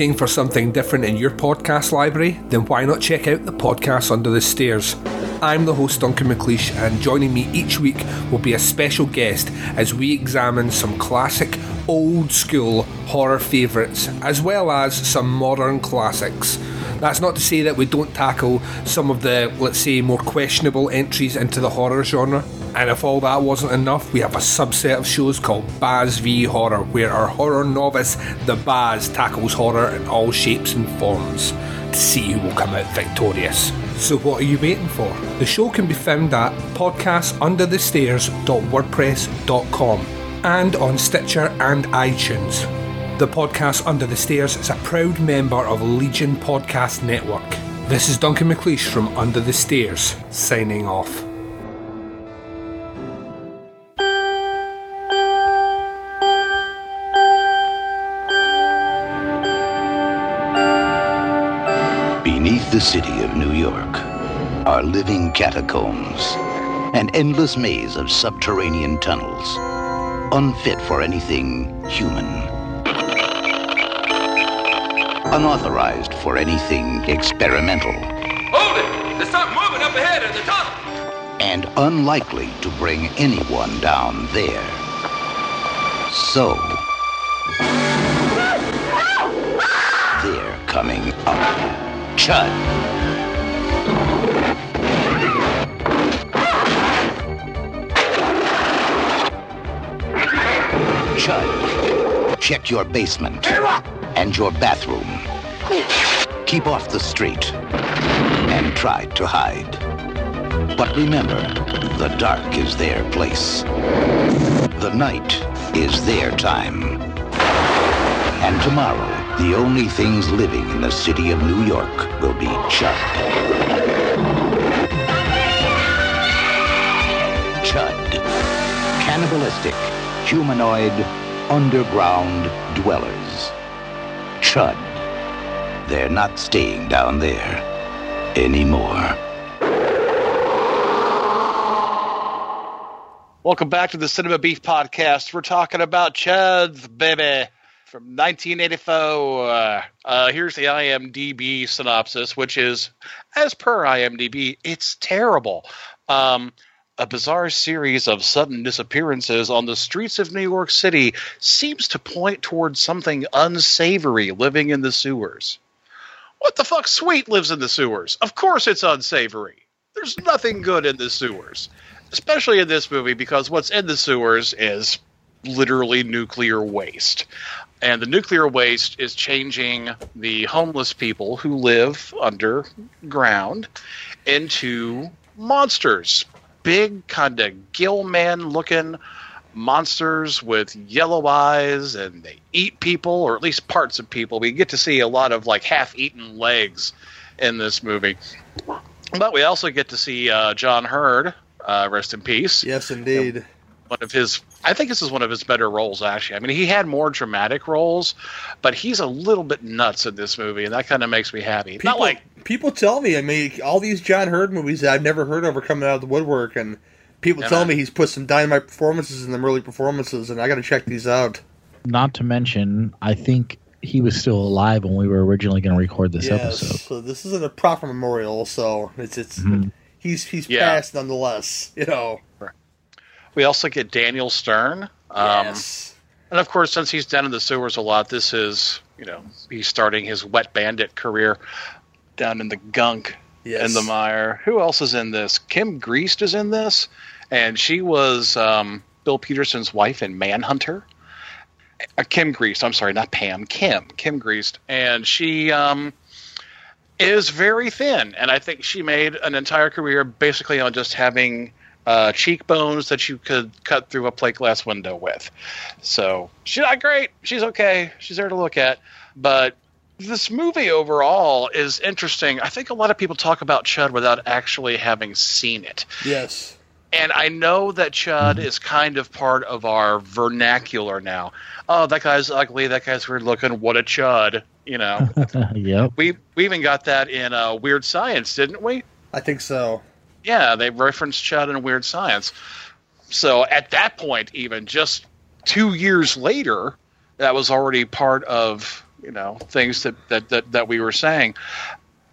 Looking for something different in your podcast library? Then why not check out the podcast Under the Stairs? I'm the host Duncan McLeish, and joining me each week will be a special guest as we examine some classic, old school horror favourites, as well as some modern classics. That's not to say that we don't tackle some of the, let's say, more questionable entries into the horror genre. And if all that wasn't enough, we have a subset of shows called Baz v Horror, where our horror novice, the Baz, tackles horror in all shapes and forms to see who will come out victorious. So what are you waiting for? The show can be found at podcastunderthestairs.wordpress.com and on Stitcher and iTunes. The podcast Under the Stairs is a proud member of Legion Podcast Network. This is Duncan McLeish from Under the Stairs, signing off. The city of New York are living catacombs, an endless maze of subterranean tunnels, unfit for anything human, unauthorized for anything experimental, Hold it! There's something moving up ahead in the tunnel! and unlikely to bring anyone down there. So, they're coming up. Chud. Chud, check your basement and your bathroom. Keep off the street and try to hide. But remember, the dark is their place. The night is their time. And tomorrow, the only things living in the city of New York will be Chud. Chud. Cannibalistic, humanoid, underground dwellers. Chud. They're not staying down there anymore. Welcome back to the Cinema Beef Podcast. We're talking about Chuds, baby, from 1984. Uh, here's the IMDb synopsis, which is, as per IMDb, it's terrible. Um, a bizarre series of sudden disappearances on the streets of New York City seems to point towards something unsavory living in the sewers. What the fuck? Sweet lives in the sewers. Of course it's unsavory. There's nothing good in the sewers especially in this movie because what's in the sewers is literally nuclear waste. And the nuclear waste is changing the homeless people who live underground into monsters. Big, kind of gill man looking monsters with yellow eyes, and they eat people, or at least parts of people. We get to see a lot of like half eaten legs in this movie. But we also get to see uh, John Heard, uh, rest in peace. Yes, indeed. One of his, I think this is one of his better roles, actually. I mean, he had more dramatic roles, but he's a little bit nuts in this movie, and that kind of makes me happy. People, Not like people tell me, I mean, all these John Heard movies that I've never heard of are coming out of the woodwork, and people Yeah, tell man. me he's put some dynamite performances in them early performances, and I got to check these out. Not to mention, I think he was still alive when we were originally going to record this yes, episode. so this isn't a proper memorial, so it's it's Mhm. he's he's Yeah. passed nonetheless. You know, we also get Daniel Stern. Um, And of course, since he's down in the sewers a lot, this is, you know, he's starting his wet bandit career down in the gunk Yes. and the mire. Who else is in this? Kim Greist is in this, and she was um, Bill Petersen's wife in Manhunter. Uh, Kim Greist, I'm sorry, not Pam, Kim, Kim Greist, and she um, is very thin, and I think she made an entire career basically on just having uh, cheekbones that you could cut through a plate glass window with. So she's not great. She's okay. She's there to look at, but this movie overall is interesting. I think a lot of people talk about Chud without actually having seen it. yes, And I know that Chud is kind of part of our vernacular now. Oh, that guy's ugly. That guy's weird looking. What a Chud. You know, (laughs) yep. we we even got that in uh, Weird Science, didn't we? I think so. Yeah, they referenced Chud in Weird Science. So at that point, even just two years later, that was already part of you know things that that that, that we were saying.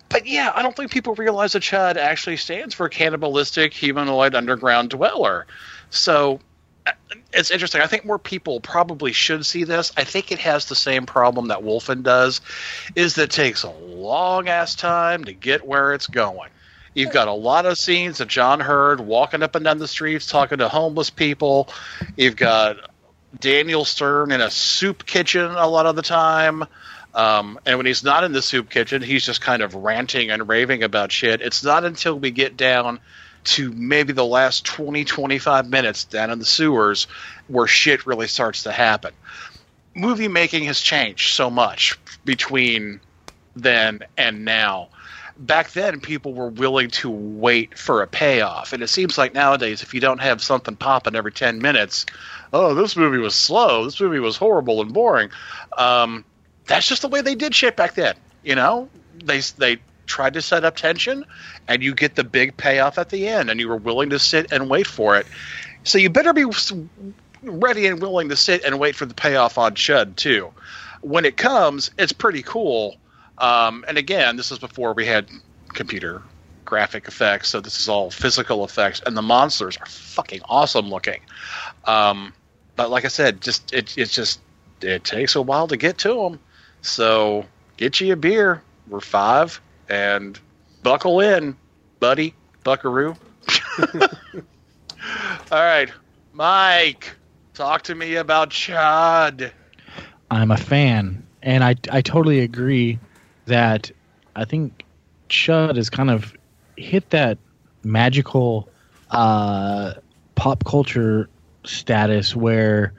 But yeah, I don't think people realize that Chud actually stands for cannibalistic humanoid underground dweller. So uh, it's interesting. I think more people probably should see this. I think it has the same problem that Wolfen does, is that it takes a long ass time to get where it's going. You've got a lot of scenes of John Heard walking up and down the streets talking to homeless people. You've got Daniel Stern in a soup kitchen a lot of the time. Um, and when he's not in the soup kitchen, he's just kind of ranting and raving about shit. It's not until we get down to maybe the last 20, 25 minutes down in the sewers where shit really starts to happen. Movie making has changed so much between then and now. Back then, people were willing to wait for a payoff. And it seems like nowadays, if you don't have something popping every 10 minutes, oh, this movie was slow, this movie was horrible and boring. Um, that's just the way they did shit back then. You know, they they tried to set up tension, and you get the big payoff at the end, and you were willing to sit and wait for it. So you better be ready and willing to sit and wait for the payoff on Chud too. When it comes, it's pretty cool. Um, and again, this is before we had computer graphic effects, so this is all physical effects, and the monsters are fucking awesome looking. Um, but like I said, just it, it's just it takes a while to get to them. So get you a beer. We're five and buckle in, buddy, buckaroo. (laughs) All right, Mike, talk to me about Chud. I'm a fan, and I I totally agree that I think Chud has kind of hit that magical uh, pop culture status where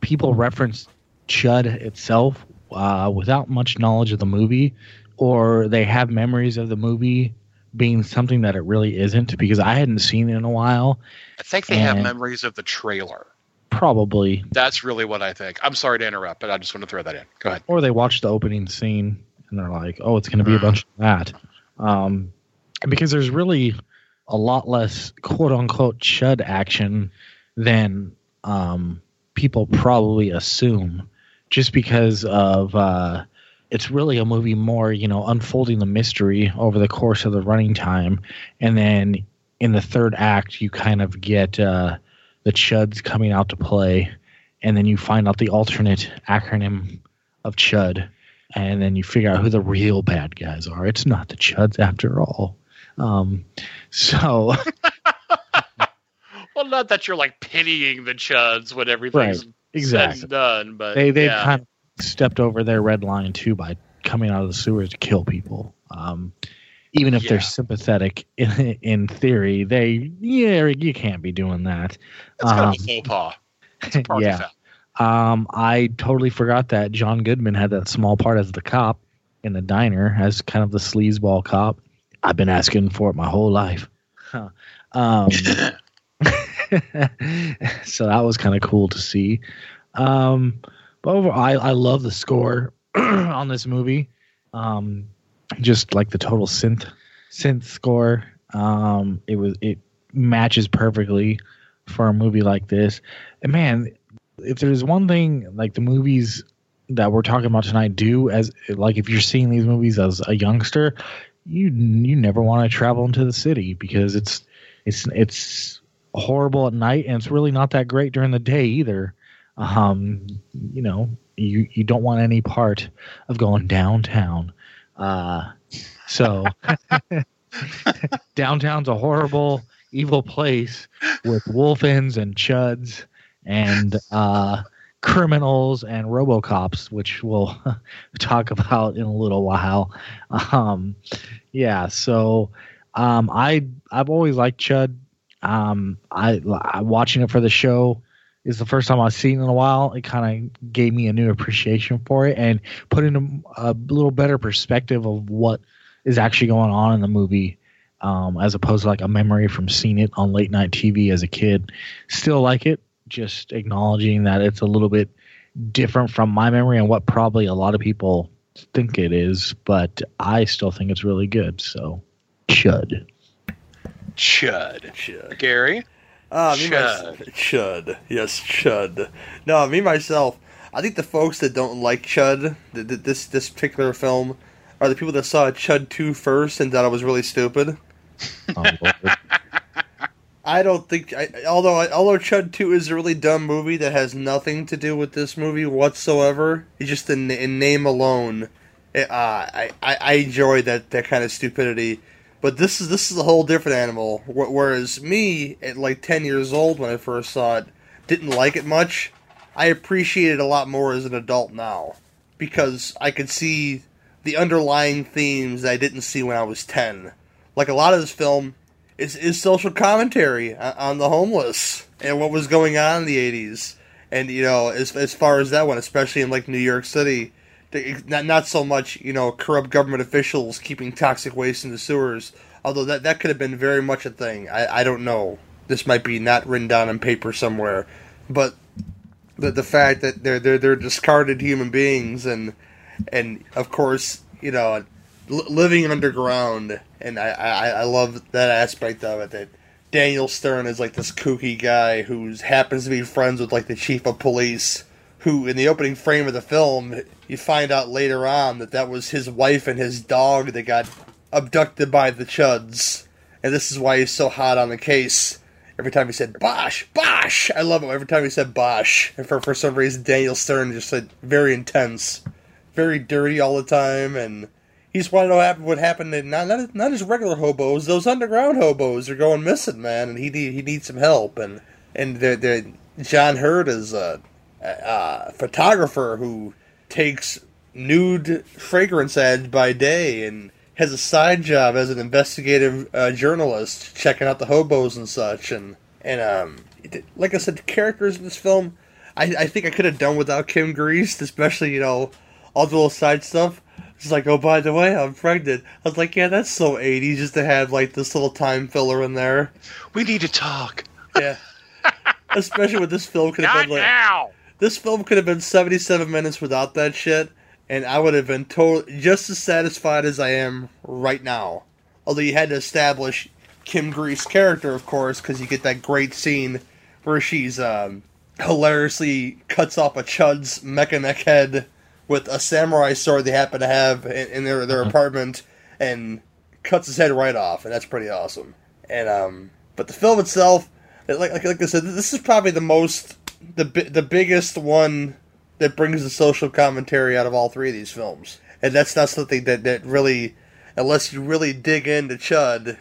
people reference Chud itself uh, without much knowledge of the movie, or they have memories of the movie being something that it really isn't because I hadn't seen it in a while. I think they have memories of the trailer. Probably, That's really what I think. I'm sorry to interrupt, but I just want to throw that in. Go ahead. or they watched the opening scene and they're like, "Oh, it's going to be a bunch of that," um, because there's really a lot less "quote unquote" chud action than um, people probably assume, just because of uh, it's really a movie more, you know, unfolding the mystery over the course of the running time, and then in the third act, you kind of get uh, the chuds coming out to play, and then you find out the alternate acronym of chud, and then you figure out who the real bad guys are. It's not the chuds after all. Um, so (laughs) Well, not that you're like pitying the chuds when everything's Right, exactly. said and done, but they they yeah. kind of stepped over their red line too by coming out of the sewers to kill people. Um, even if Yeah. they're sympathetic in, in theory, they yeah you can't be doing that. It's kind Um, of a faux pas. It's a party (laughs) yeah. foul. Um, I totally forgot that John Goodman had that small part as the cop in the diner as kind of the sleazeball cop. I've been asking for it my whole life. Huh. Um, (laughs) (laughs) so that was kind of cool to see. Um, but overall, I, I love the score (clears throat) on this movie. Um, just like the total synth synth score. Um, it was it matches perfectly for a movie like this. And man, if there's one thing like the movies that we're talking about tonight do as like if you're seeing these movies as a youngster, you you never want to travel into the city because it's it's it's horrible at night and it's really not that great during the day either. Um, you know, you you don't want any part of going downtown. Uh, so (laughs) downtown's a horrible, evil place with wolfins and chuds and uh, criminals and robocops, which we'll (laughs) talk about in a little while. Um, yeah, so um, I I've always liked Chud. Um, I, I watching it for the show is the first time I've seen it in a while. It kind of gave me a new appreciation for it and put in a, a little better perspective of what is actually going on in the movie, um, as opposed to like a memory from seeing it on late night TV as a kid. Still like it, just acknowledging that it's a little bit different from my memory and what probably a lot of people think it is, but I still think it's really good. So, Chud. Chud. Chud. Gary. Ah, me Chud. mys- chud. Yes, chud. No, me myself. I think the folks that don't like Chud, th- th- this this particular film, are the people that saw Chud 2 first and thought it was really stupid. (laughs) I don't think, I, although although Chud 2 is a really dumb movie that has nothing to do with this movie whatsoever, it's just in, in name alone. It, uh, I, I I enjoy that, that kind of stupidity. But this is this is a whole different animal. Wh- Whereas me, at like ten years old when I first saw it, didn't like it much. I appreciate it a lot more as an adult now because I could see the underlying themes that I didn't see when I was ten. Like a lot of this film is is social commentary on the homeless and what was going on in the eighties. And you know, as as far as that went, especially in like New York City, not not so much you know corrupt government officials keeping toxic waste in the sewers. Although that that could have been very much a thing. I I don't know. This might be not written down on paper somewhere, but the the fact that they're they're they're discarded human beings and and of course you know living underground and I, I I love that aspect of it that Daniel Stern is like this kooky guy who happens to be friends with like the chief of police who in the opening frame of the film you find out later on that that was his wife and his dog that got abducted by the chuds and this is why he's so hot on the case every time he said "Bosch, Bosch," I love him. Every time he said "Bosch," and for for some reason Daniel Stern just said very intense, very dirty all the time, and he just wanted to know what happened. What? And not not not his regular hobos. Those underground hobos are going missing, man, and he need he needs some help. And and the the John Heard is a, a, a photographer who takes nude fragrance ads by day and has a side job as an investigative uh, journalist, checking out the hobos and such. And and um, like I said, the characters in this film, I, I think I could have done without Kim Greist, especially you know all the little side stuff. It's like, oh, by the way, I'm pregnant. I was like, yeah, that's so 80s just to have like this little time filler in there. We need to talk. Yeah. (laughs) Especially with this film could have been like now. this film could have been 77 minutes without that shit, and I would have been totally just as satisfied as I am right now. Although you had to establish Kim Greist's character, of course, because you get that great scene where she's um, hilariously cuts off a Chud's mecha neck head with a samurai sword they happen to have in, in their their apartment, and cuts his head right off, and that's pretty awesome. And um, but the film itself, like like, like I said, this is probably the most the the biggest one that brings the social commentary out of all three of these films, and that's not something that that really, unless you really dig into Chud,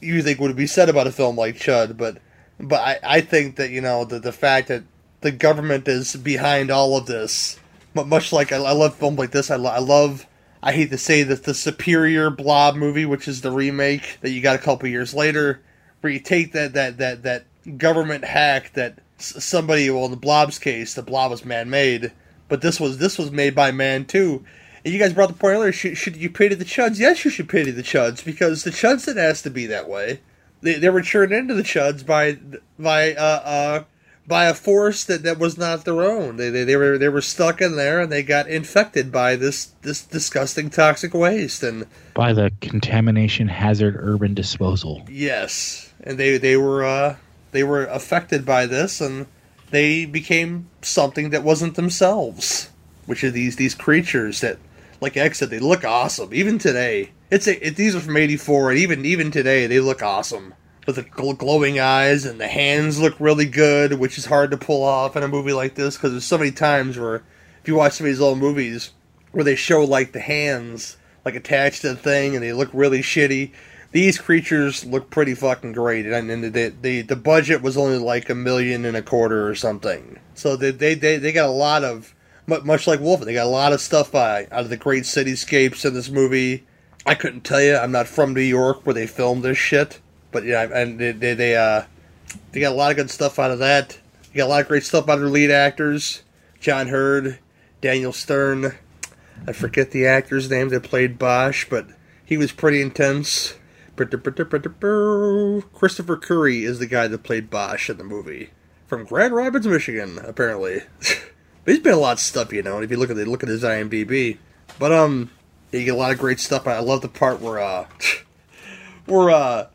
you think would be said about a film like Chud. But but I, I think that you know the the fact that the government is behind all of this, much like I, I love films like this, I, lo- I love. I hate to say that the superior Blob movie, which is the remake that you got a couple years later, where you take that that that that government hack that somebody well in the Blob's case, the Blob was man made, but this was this was made by man too. And you guys brought the point earlier. Should, should you pity the Chuds? Yes, you should pity the Chuds because the Chuds didn't ask to be that way. They, they were turned into the Chuds by by uh, uh, by a force that, that was not their own. They, they they were they were stuck in there and they got infected by this this disgusting toxic waste and by the contamination hazard urban disposal. Yes, and they they were uh, they were affected by this, and they became something that wasn't themselves, which are these these creatures that, like X said, they look awesome. Even today, it's a, it, these are from '84, and even even today, they look awesome with the gl- glowing eyes and the hands look really good, which is hard to pull off in a movie like this because there's so many times where if you watch some of these old movies where they show like the hands like attached to the thing and they look really shitty. These creatures look pretty fucking great, and, and the, the the budget was only like a million and a quarter or something. So they they they, they got a lot of mu- much like Wolfen, they got a lot of stuff by out of the great cityscapes in this movie. I couldn't tell you. I'm not from New York where they filmed this shit, but yeah, and they they, they uh they got a lot of good stuff out of that. You got a lot of great stuff out of their lead actors, John Heard, Daniel Stern. I forget the actor's name that played Bosch, but he was pretty intense. Christopher Curry is the guy that played Bosch in the movie from Grand Rapids, Michigan. Apparently, but (laughs) he's been a lot of stuff, you know. And if you look at the look at his IMDb, but um, you get a lot of great stuff. I love the part where uh, (laughs) where uh,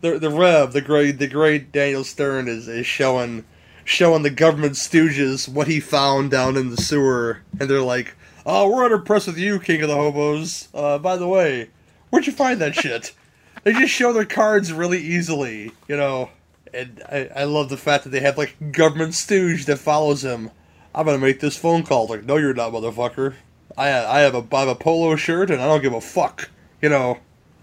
the the Rev, the great the great Daniel Stern is is showing showing the government stooges what he found down in the sewer, and they're like, "Oh, we're unimpressed with you, King of the Hobos. Uh, by the way, where'd you find that shit?" (laughs) they just show their cards really easily, you know. And I, I love the fact that they have like government stooge that follows him. I'm gonna make this phone call. Like, no, you're not, motherfucker. I I have a I have a polo shirt and I don't give a fuck. You know.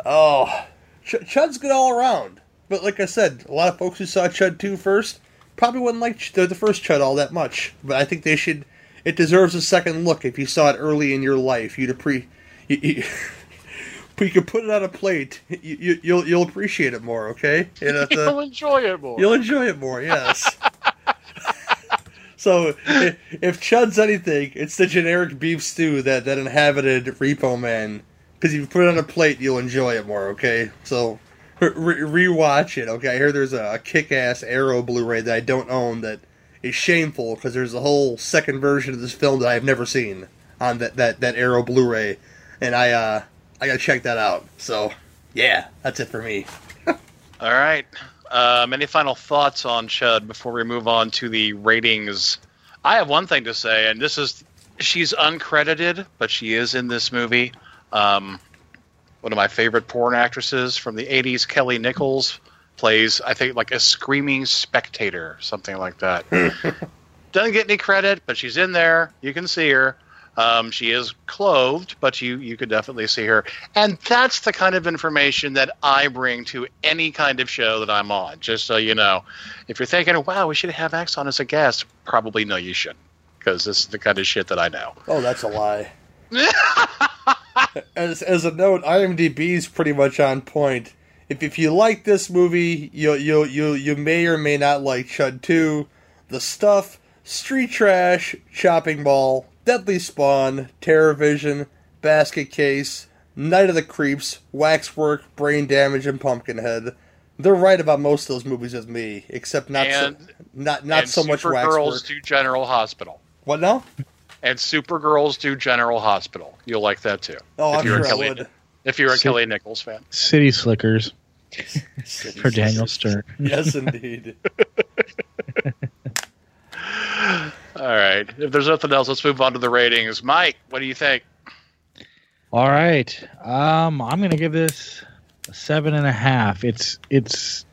Oh, Ch- Chud's good all around. But like I said, a lot of folks who saw Chud 2 first probably wouldn't like Ch- the, the first Chud all that much. But I think they should. It deserves a second look. If you saw it early in your life, you'd appreciate. You, you, (laughs) you could put it on a plate. You, you, you'll you'll appreciate it more. Okay. You know, (laughs) the- You'll enjoy it more. You'll enjoy it more, yes. (laughs) so, if, if Chud's anything, it's the generic beef stew that, that inhabited Repo Man. Because if you put it on a plate, you'll enjoy it more, okay? So, re- rewatch it, okay? I hear there's a, kick ass Arrow Blu ray that I don't own that is shameful because there's a whole second version of this film that I have never seen on that, that, that Arrow Blu ray. And I, uh, I gotta check that out. So, yeah, that's it for me. (laughs) All right. Um, any final thoughts on Chud before we move on to the ratings? I have one thing to say, and this is she's uncredited, but she is in this movie. Um, one of my favorite porn actresses from the 80s, Kelly Nichols, plays, I think, like a screaming spectator, something like that. (laughs) Doesn't get any credit, but she's in there. You can see her. Um, she is clothed, but you you could definitely see her, and that's the kind of information that I bring to any kind of show that I'm on. Just so you know, if you're thinking, "Wow, we should have X on as a guest," probably no, you shouldn't, because this is the kind of shit that I know. Oh, that's a lie. (laughs) as as a note, IMDb is pretty much on point. If if you like this movie, you you you you may or may not like Chud Two, The Stuff, Street Trash, Chopping Mall, Deadly Spawn, Terror Vision, Basket Case, Night of the Creeps, Waxwork, Brain Damage, and Pumpkinhead. They're right about most of those movies with me, except not so, not not and so much Supergirls Waxwork. do General Hospital, What now? And Supergirls do General Hospital. You'll like that too. Oh, if I'm you're sure a I Kelly, would. If you're a Si- Kelly Nichols fan. City Slickers for Daniel Stern. (laughs) Yes, indeed. (laughs) All right. If there's nothing else, let's move on to the ratings. Mike, what do you think? All right. Um, I'm gonna give this a seven and a half. It's it's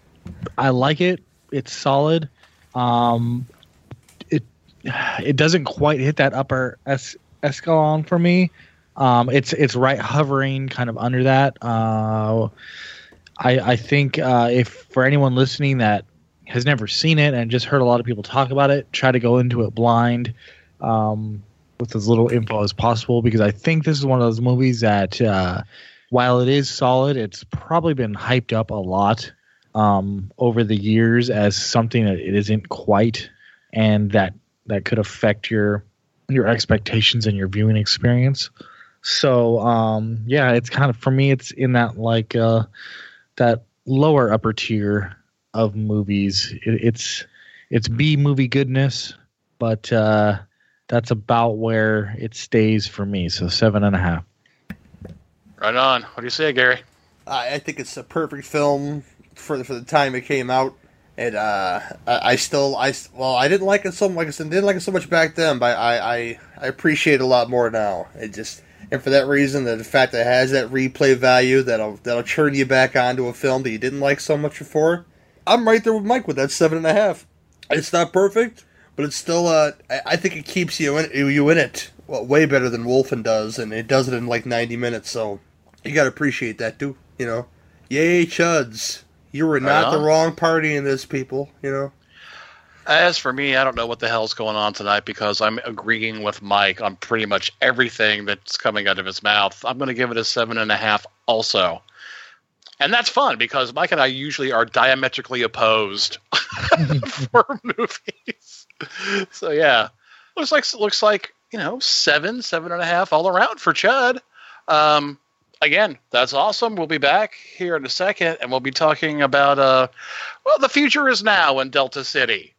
I like it. It's solid. Um, it doesn't quite hit that upper es- escalon for me. Um, it's it's right hovering kind of under that. Uh, I I think uh, if for anyone listening that has never seen it and just heard a lot of people talk about it, try to go into it blind. Um, with as little info as possible because I think this is one of those movies that, uh, while it is solid, it's probably been hyped up a lot um, over the years as something that it isn't quite, and that that could affect your your expectations and your viewing experience. So um, yeah, it's kind of for me, it's in that like uh, that lower upper tier of movies. It, it's it's B movie goodness, but uh, that's about where it stays for me. So seven and a half. Right on. What do you say, Gary? I, I think it's a perfect film for the, for the time it came out. And uh, I, still I well I didn't like it so like I said didn't like it so much back then, but I I, I appreciate it a lot more now. It just and for that reason, the fact that it has that replay value that'll that'll turn you back onto a film that you didn't like so much before. I'm right there with Mike with that seven and a half. It's not perfect, but it's still uh I, I think it keeps you in you in it well, way better than Wolfen does, and it does it in like 90 minutes. So you gotta appreciate that too. You know, yay chuds! You were not the wrong party in this, people. You know. As for me, I don't know what the hell's going on tonight because I'm agreeing with Mike on pretty much everything that's coming out of his mouth. I'm going to give it a seven and a half also. And that's fun because Mike and I usually are diametrically opposed (laughs) for (laughs) movies. So yeah, looks like looks like you know seven, seven and a half all around for Chud. Um, again, that's awesome. We'll be back here in a second, and we'll be talking about uh, well, the future is now in Delta City.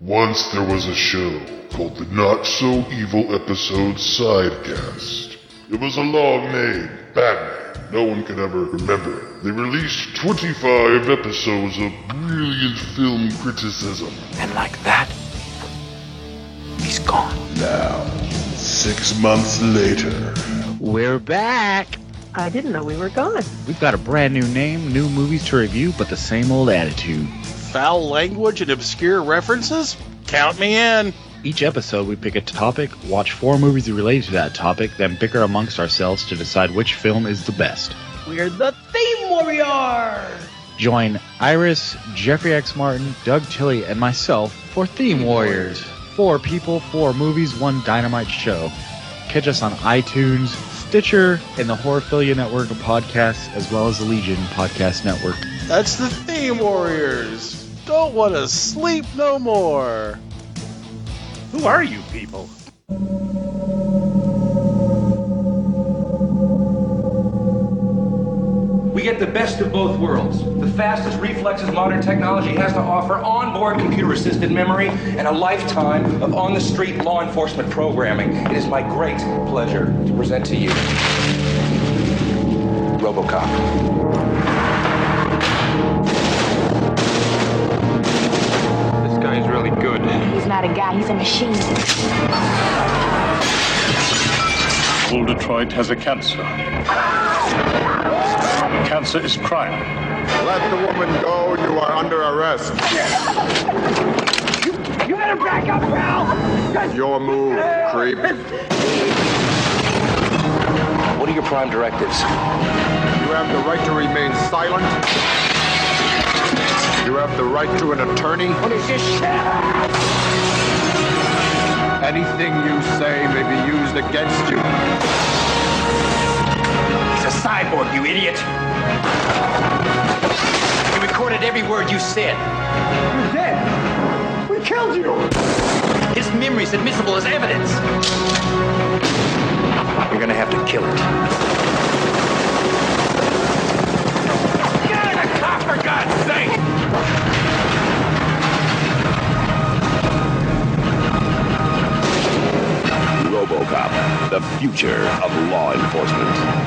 Once there was a show called the Not So Evil Episode Sidecast. It was a long name, Batman. No one could ever remember it. they released 25 episodes of brilliant film criticism. And like that, he's gone. Now, six months later, We're back. I didn't know we were gone. We've got a brand new name, new movies to review, but the same old attitude. Foul language and obscure references? Count me in. Each episode, we pick a topic, watch four movies related to that topic, then bicker amongst ourselves to decide which film is the best. We're the Theme Warriors! Join Iris, Jeffrey X. Martin, Doug Tilley, and myself for Theme Warriors. Four people, four movies, one dynamite show. Catch us on iTunes, Stitcher, and the Horrorphilia Network of podcasts, as well as the Legion Podcast Network. That's the Theme Warriors. Don't want to sleep no more. Who are you people? Get the best of both worlds. The fastest reflexes modern technology has to offer, onboard computer assisted memory, and a lifetime of on the street law enforcement programming. It is my great pleasure to present to you Robocop. This guy's really good. He's not a guy, he's a machine. Old Detroit has a cancer. Cancer is crime. Let the woman go. You are under arrest. You better back up, pal! Your move, creep. What are your prime directives? You have the right to remain silent. You have the right to an attorney. What is this shit? Anything you say may be used against you. He's a cyborg, you idiot! He recorded every word you said. You're dead. We killed you. His memory's admissible as evidence. You're gonna have to kill it. Get out of the car, for God's sake! Robocop, the future of law enforcement.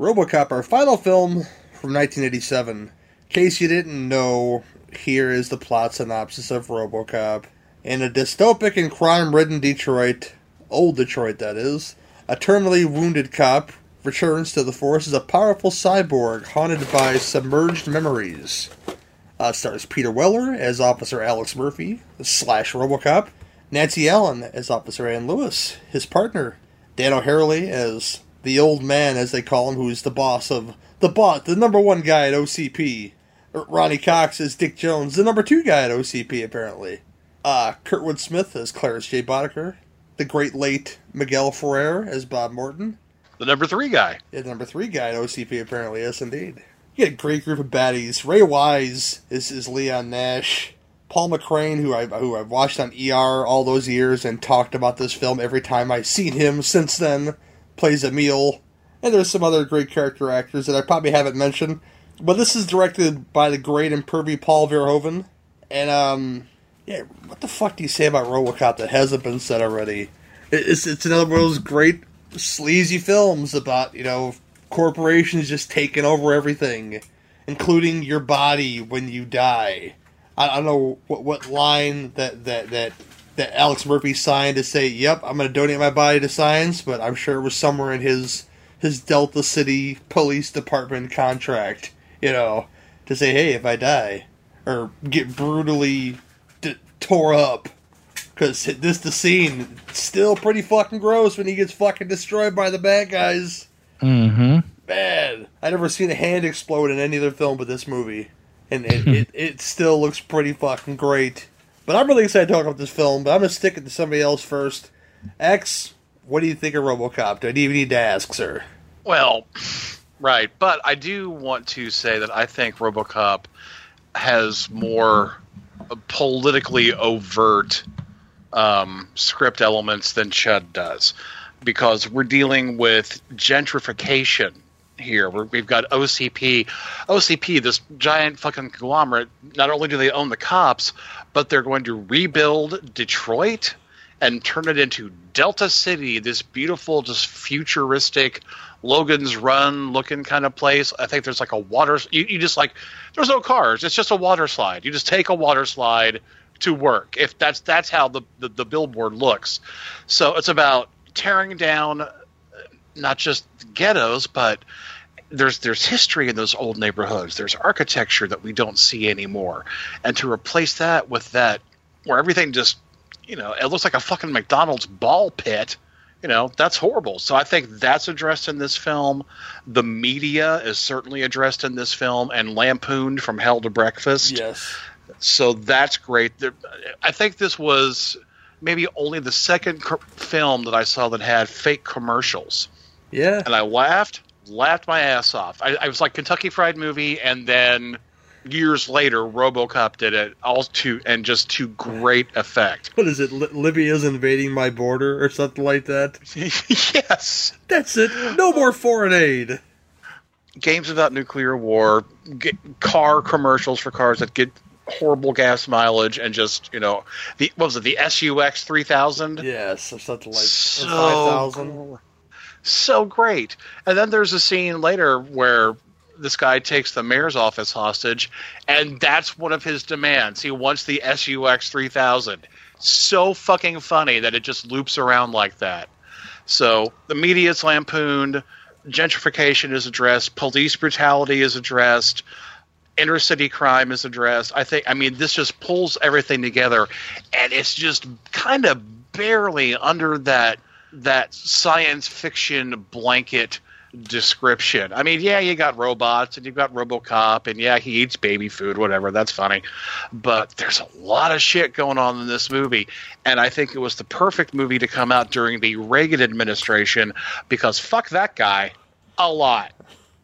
RoboCop, our final film from 1987. In case you didn't know, here is the plot synopsis of RoboCop. In a dystopic and crime-ridden Detroit, old Detroit that is, a terminally wounded cop returns to the force as a powerful cyborg haunted by submerged memories. Uh, stars Peter Weller as Officer Alex Murphy slash RoboCop, Nancy Allen as Officer Ann Lewis, his partner Dan O'Herlihy as the old man, as they call him, who's the boss of the boss, the number one guy at OCP. Ronny Cox as Dick Jones, the number two guy at OCP, apparently. Uh, Kurtwood Smith as Clarence J. Boddicker, the great late Miguel Ferrer as Bob Morton, The number three guy. yeah, the number three guy at OCP, apparently. Yes, indeed. You get a great group of baddies. Ray Wise is, is Leon Nash. Paul McCrane, who I who I've watched on ER all those years and talked about this film every time I've seen him since then, plays Emil. And there's some other great character actors that I probably haven't mentioned. But this is directed by the great and pervy Paul Verhoeven. And um yeah, what the fuck do you say about RoboCop that hasn't been said already? It's it's another one of those great sleazy films about you know corporations just taking over everything, including your body when you die. I, I don't know what what line that that that that Alex Murphy signed to say, "Yep, I'm going to donate my body to science," but I'm sure it was somewhere in his his Delta City Police Department contract, you know, to say, "Hey, if I die or get brutally d- tore up." Because this the scene still pretty fucking gross when he gets fucking destroyed by the bad guys. Mm-hmm. Man, I never seen a hand explode in any other film but this movie, and it, (laughs) it, it still looks pretty fucking great. But I'm really excited to talk about this film. But I'm gonna stick it to somebody else first. X, what do you think of RoboCop? Do I even need to ask, sir? Well, right, but I do want to say that I think RoboCop has more politically overt um, script elements than Chud does, because we're dealing with gentrification here. We're, we've got OCP, OCP, this giant fucking conglomerate. Not only do they own the cops, but they're going to rebuild Detroit and turn it into Delta City, this beautiful, just futuristic Logan's Run looking kind of place. I think there's like a water. You, you just like there's no cars. It's just a water slide. You just take a water slide to work. If that's that's how the the, the billboard looks. So it's about tearing down uh, not just ghettos, but there's there's history in those old neighborhoods. There's architecture that we don't see anymore, and to replace that with that where everything just you know it looks like a fucking McDonald's ball pit. You know that's horrible. So I think that's addressed in this film. The media is certainly addressed in this film and lampooned from hell to breakfast. Yes. So that's great. There- I think this was maybe only the second co- film that I saw that had fake commercials Yeah. and I laughed, laughed my ass off. I, I was like Kentucky Fried Movie, and then years later, RoboCop did it, all to and just to great effect. What is it? Li- Libya's invading my border or something like that? (laughs) yes. That's it. No more foreign aid. Games about nuclear war, g car commercials for cars that get horrible gas mileage, and just you know, the what was it? The SUX three thousand. Yes, or something like So five thousand. So great. And then there's a scene later where this guy takes the mayor's office hostage, and that's one of his demands. He wants the SUX 3000. So fucking funny that it just loops around like that. So the media is lampooned, gentrification is addressed, police brutality is addressed, inner city crime is addressed. I think, I mean, this just pulls everything together, and it's just kind of barely under that that science fiction blanket description. I mean, yeah, you got robots and you've got RoboCop, and yeah, he eats baby food, whatever. That's funny, but there's a lot of shit going on in this movie, and I think it was the perfect movie to come out during the Reagan administration because fuck that guy a lot.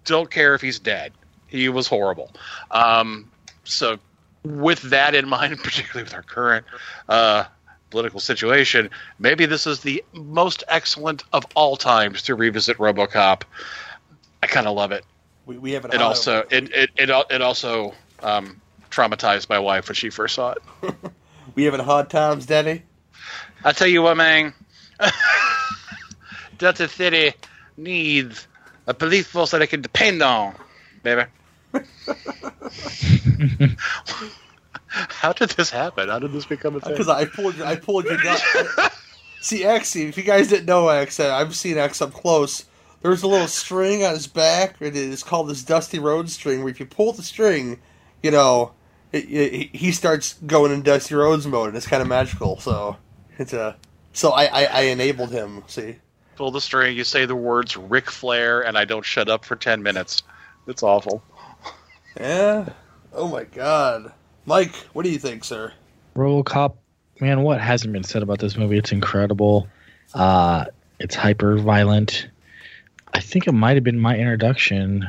Don't care if he's dead. He was horrible. Um, so, with that in mind, (laughs) particularly with our current uh, political situation, maybe this is the most excellent of all times to revisit RoboCop. I kind of love it. We, we have an It hot- also it it it, al- it also um, traumatized my wife when she first saw it. (laughs) we having hard times, Danny. I tell you what, man. (laughs) Delta City needs a police force that they can depend on, baby. (laughs) (laughs) How did this happen? How did this become a thing? Because I pulled, I pulled your gun. (laughs) See, X. If you guys didn't know X, uh, I've seen X up close. There's a little string on his back. and It is called this Dusty Road string. Where if you pull the string, you know, it, it, he starts going in Dusty Rhodes mode, and it's kind of magical. So it's a. So I, I, I enabled him. See. Pull the string. You say the words Ric Flair, and I don't shut up for ten minutes. It's awful. Yeah. Oh my God, Mike. What do you think, sir? RoboCop, man, what hasn't been said about this movie? It's incredible. Uh, it's hyper violent. I think it might have been my introduction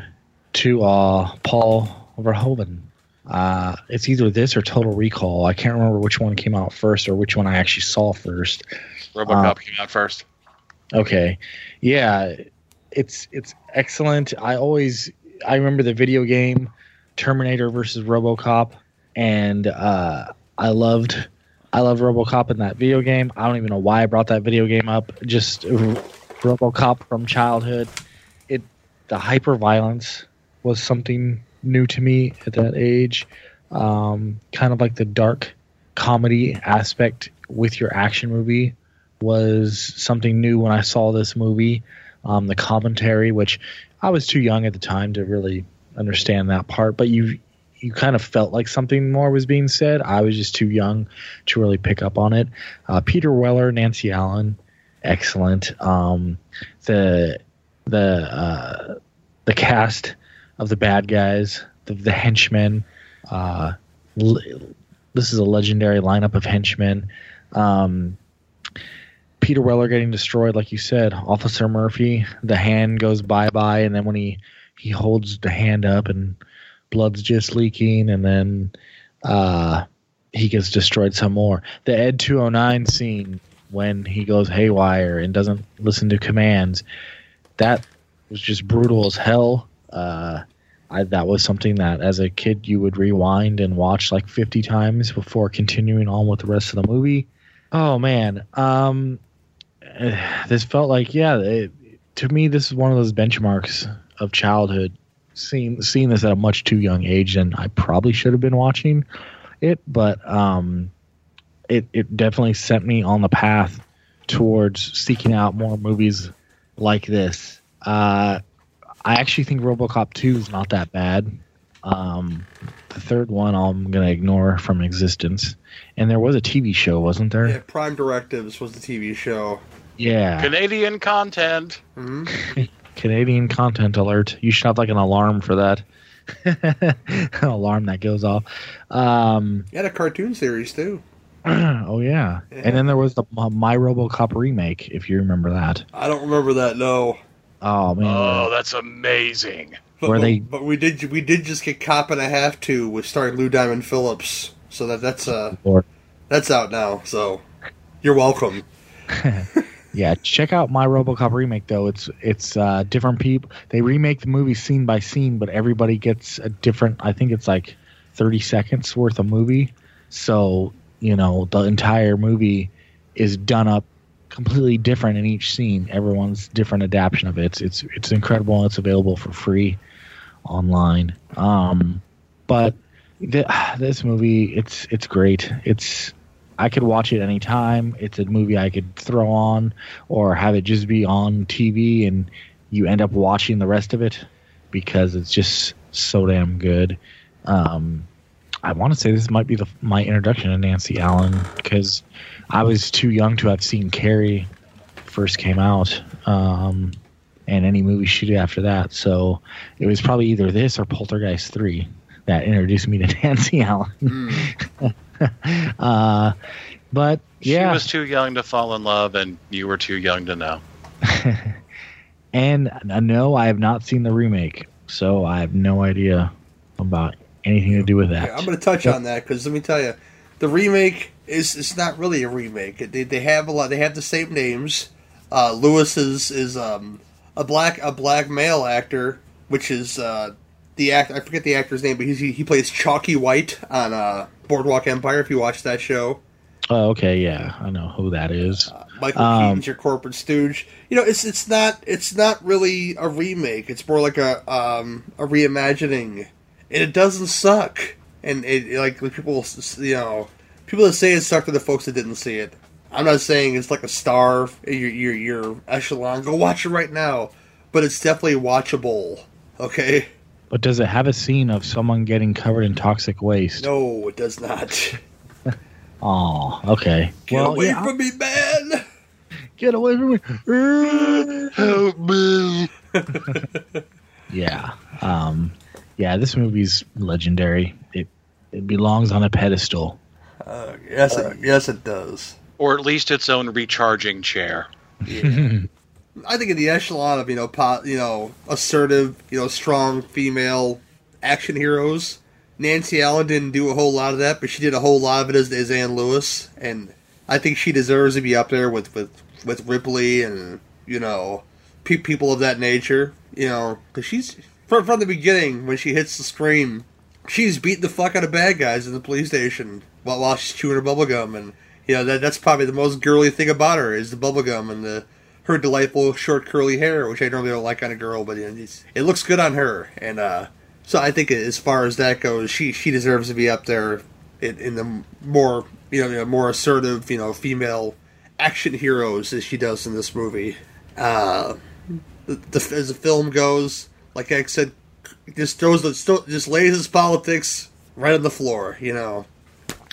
to uh, Paul Verhoeven. Uh, it's either this or Total Recall. I can't remember which one came out first or which one I actually saw first. RoboCop Uh, came out first. Okay. Yeah, it's it's excellent. I always I remember the video game Terminator versus RoboCop and uh I loved I loved RoboCop in that video game. I don't even know why I brought that video game up. Just RoboCop from childhood. It the hyper violence was something new to me at that age. Um kind of like the dark comedy aspect with your action movie was something new when I saw this movie. Um, the commentary, which I was too young at the time to really understand that part, but you you kind of felt like something more was being said. I was just too young to really pick up on it. Uh, Peter Weller, Nancy Allen, excellent. Um, the the uh, the cast of the bad guys, the, the henchmen. Uh, this is a legendary lineup of henchmen. Um, Peter Weller getting destroyed, like you said. Officer Murphy, the hand goes bye bye, and then when he he holds the hand up and blood's just leaking, and then uh, he gets destroyed some more. The Ed 209 scene when he goes haywire and doesn't listen to commands, that was just brutal as hell. Uh, I, that was something that as a kid you would rewind and watch like 50 times before continuing on with the rest of the movie. Oh man, um, (sighs) this felt like yeah. It, to me, this is one of those benchmarks of childhood. Seeing seeing this at a much too young age and I probably should have been watching it, but um, it it definitely sent me on the path towards seeking out more movies like this. Uh, I actually think RoboCop two is not that bad. Um, the third one I'm gonna ignore from existence. And there was a TV show, wasn't there? Yeah, Prime Directives was the TV show. Yeah. Canadian content. Mm-hmm. (laughs) Canadian content alert. You should have like an alarm for that. an (laughs) alarm that goes off. Um, You had a cartoon series too. (clears throat) oh yeah. And then there was the My RoboCop remake, if you remember that. I don't remember that. No. Oh man. Oh, that's amazing. But, Where they- but we did we did just get Cop and a Half to with starring Lou Diamond Phillips. So that that's uh Lord. that's out now. So you're welcome. (laughs) Yeah, check out my RoboCop remake though. It's it's uh, different people. They remake the movie scene by scene, but everybody gets a different. I think it's like thirty seconds worth of movie. So you know the entire movie is done up completely different in each scene. Everyone's different adaptation of it. It's it's it's incredible. It's available for free online. Um, but th- this movie, it's it's great. It's I could watch it anytime. It's a movie I could throw on or have it just be on TV and you end up watching the rest of it because it's just so damn good. Um, I want to say this might be the my introduction to Nancy Allen because I was too young to have seen Carrie first came out, um, and any movie she did after that. So it was probably either this or Poltergeist three that introduced me to (laughs) Nancy Allen. (laughs) (laughs) uh, but yeah, She was too young to fall in love, and you were too young to know. (laughs) and uh, no, I have not seen the remake, so I have no idea about anything to do with that. Yeah, I'm going to touch on that because let me tell you, the remake is it's not really a remake. They, they have a lot. They have the same names. Uh, Lewis is is um, a black a black male actor, which is uh, the act. I forget the actor's name, but he he plays Chalky White on uh, Boardwalk Empire. If you watch that show, Oh, okay, yeah, I know who that is. Michael Um, Keaton's your corporate stooge. You know, it's it's not it's not really a remake. It's more like a um, a reimagining, and it doesn't suck. And it like people you know people that say it sucked are the folks that didn't see it. I'm not saying it's like a star your your your echelon. Go watch it right now, but it's definitely watchable. Okay. But does it have a scene of someone getting covered in toxic waste? No, it does not. (laughs) Oh, okay. Get well, away yeah, from me, man! Get away from me! (laughs) Help me! (laughs) yeah. Um, yeah, this movie's legendary. It it belongs on a pedestal. Uh, yes, it, yes, it does. Or at least its own recharging chair. I think in the echelon of you know, you know, assertive, you know, strong female action heroes, Nancy Allen didn't do a whole lot of that, but she did a whole lot of it as, as Ann Lewis, and I think she deserves to be up there with with with Ripley and you know, pe- people of that nature. You know, because she's from from the beginning when she hits the screen, she's beating the fuck out of bad guys in the police station while while she's chewing her bubble gum, and you know that that's probably the most girly thing about her is the bubble gum and the her delightful short curly hair, which I normally don't like on a girl, but it's, it looks good on her, and uh, so I think as far as that goes, she she deserves to be up there in, in the more you know, you know more assertive you know female action heroes as she does in this movie. Uh, the, the, as the film goes, like I said, just throws the just lays his politics right on the floor. You know,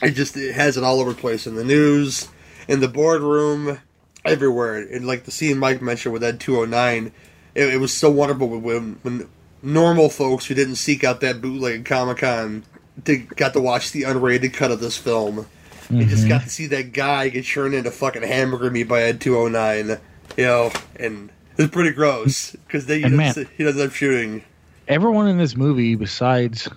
it just it has it all over the place in the news, in the boardroom, everywhere. And like the scene Mike mentioned with Ed two hundred nine, it, it was so wonderful when when normal folks who didn't seek out that bootleg Comic Con to got to watch the unrated cut of this film. They just Mhm. got to see that guy get turned into fucking hamburger meat by Ed two hundred nine. You know, and it's pretty gross because he, doesn't- he doesn't have shooting. Everyone in this movie, besides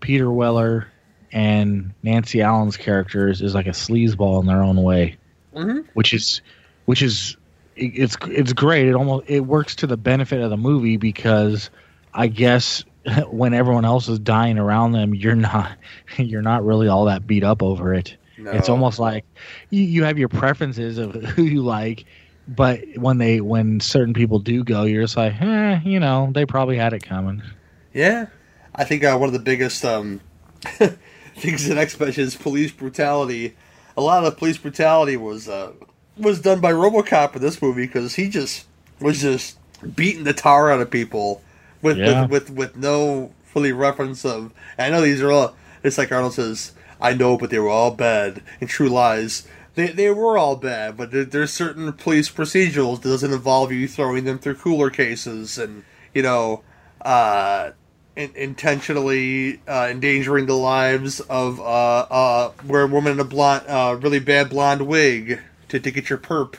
Peter Weller and Nancy Allen's characters, is like a sleazeball in their own way. Mm-hmm. which is which is it's it's great. It almost it works to the benefit of the movie because I guess (laughs) when everyone else is dying around them, you're not (laughs) you're not really all that beat up over it. It's almost like you, you have your preferences of (laughs) who you like, but when they when certain people do go, you're just like, eh, you know, they probably had it coming. Yeah, I think uh, one of the biggest um, things in X Men is police brutality. A lot of police brutality was uh, was done by RoboCop in this movie because he just was just beating the tar out of people with Yeah. with, with with no fully reference of. I know these are all. It's like Arnold says. I know, but they were all bad. In True Lies, they they were all bad, but there, there's certain police procedurals that doesn't involve you throwing them through cooler cases and you know. Uh, in- intentionally uh, endangering the lives of uh, uh, where a woman in a blonde, uh, really bad blonde wig to, to get your perp.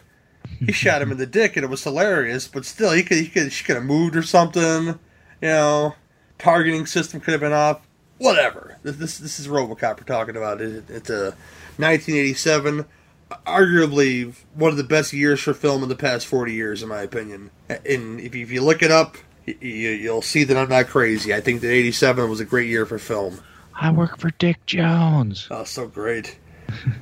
He (laughs) shot him in the dick, and it was hilarious. But still, he could, he could, she could have moved or something. You know, targeting system could have been off. Whatever. This this, this is RoboCop we're talking about. It, it's a 1987, arguably one of the best years for film in the past 40 years, in my opinion. And if you, if you look it up, y- y- you'll see that I'm not crazy. I think that 87 was a great year for film. I work for Dick Jones. Oh, so great.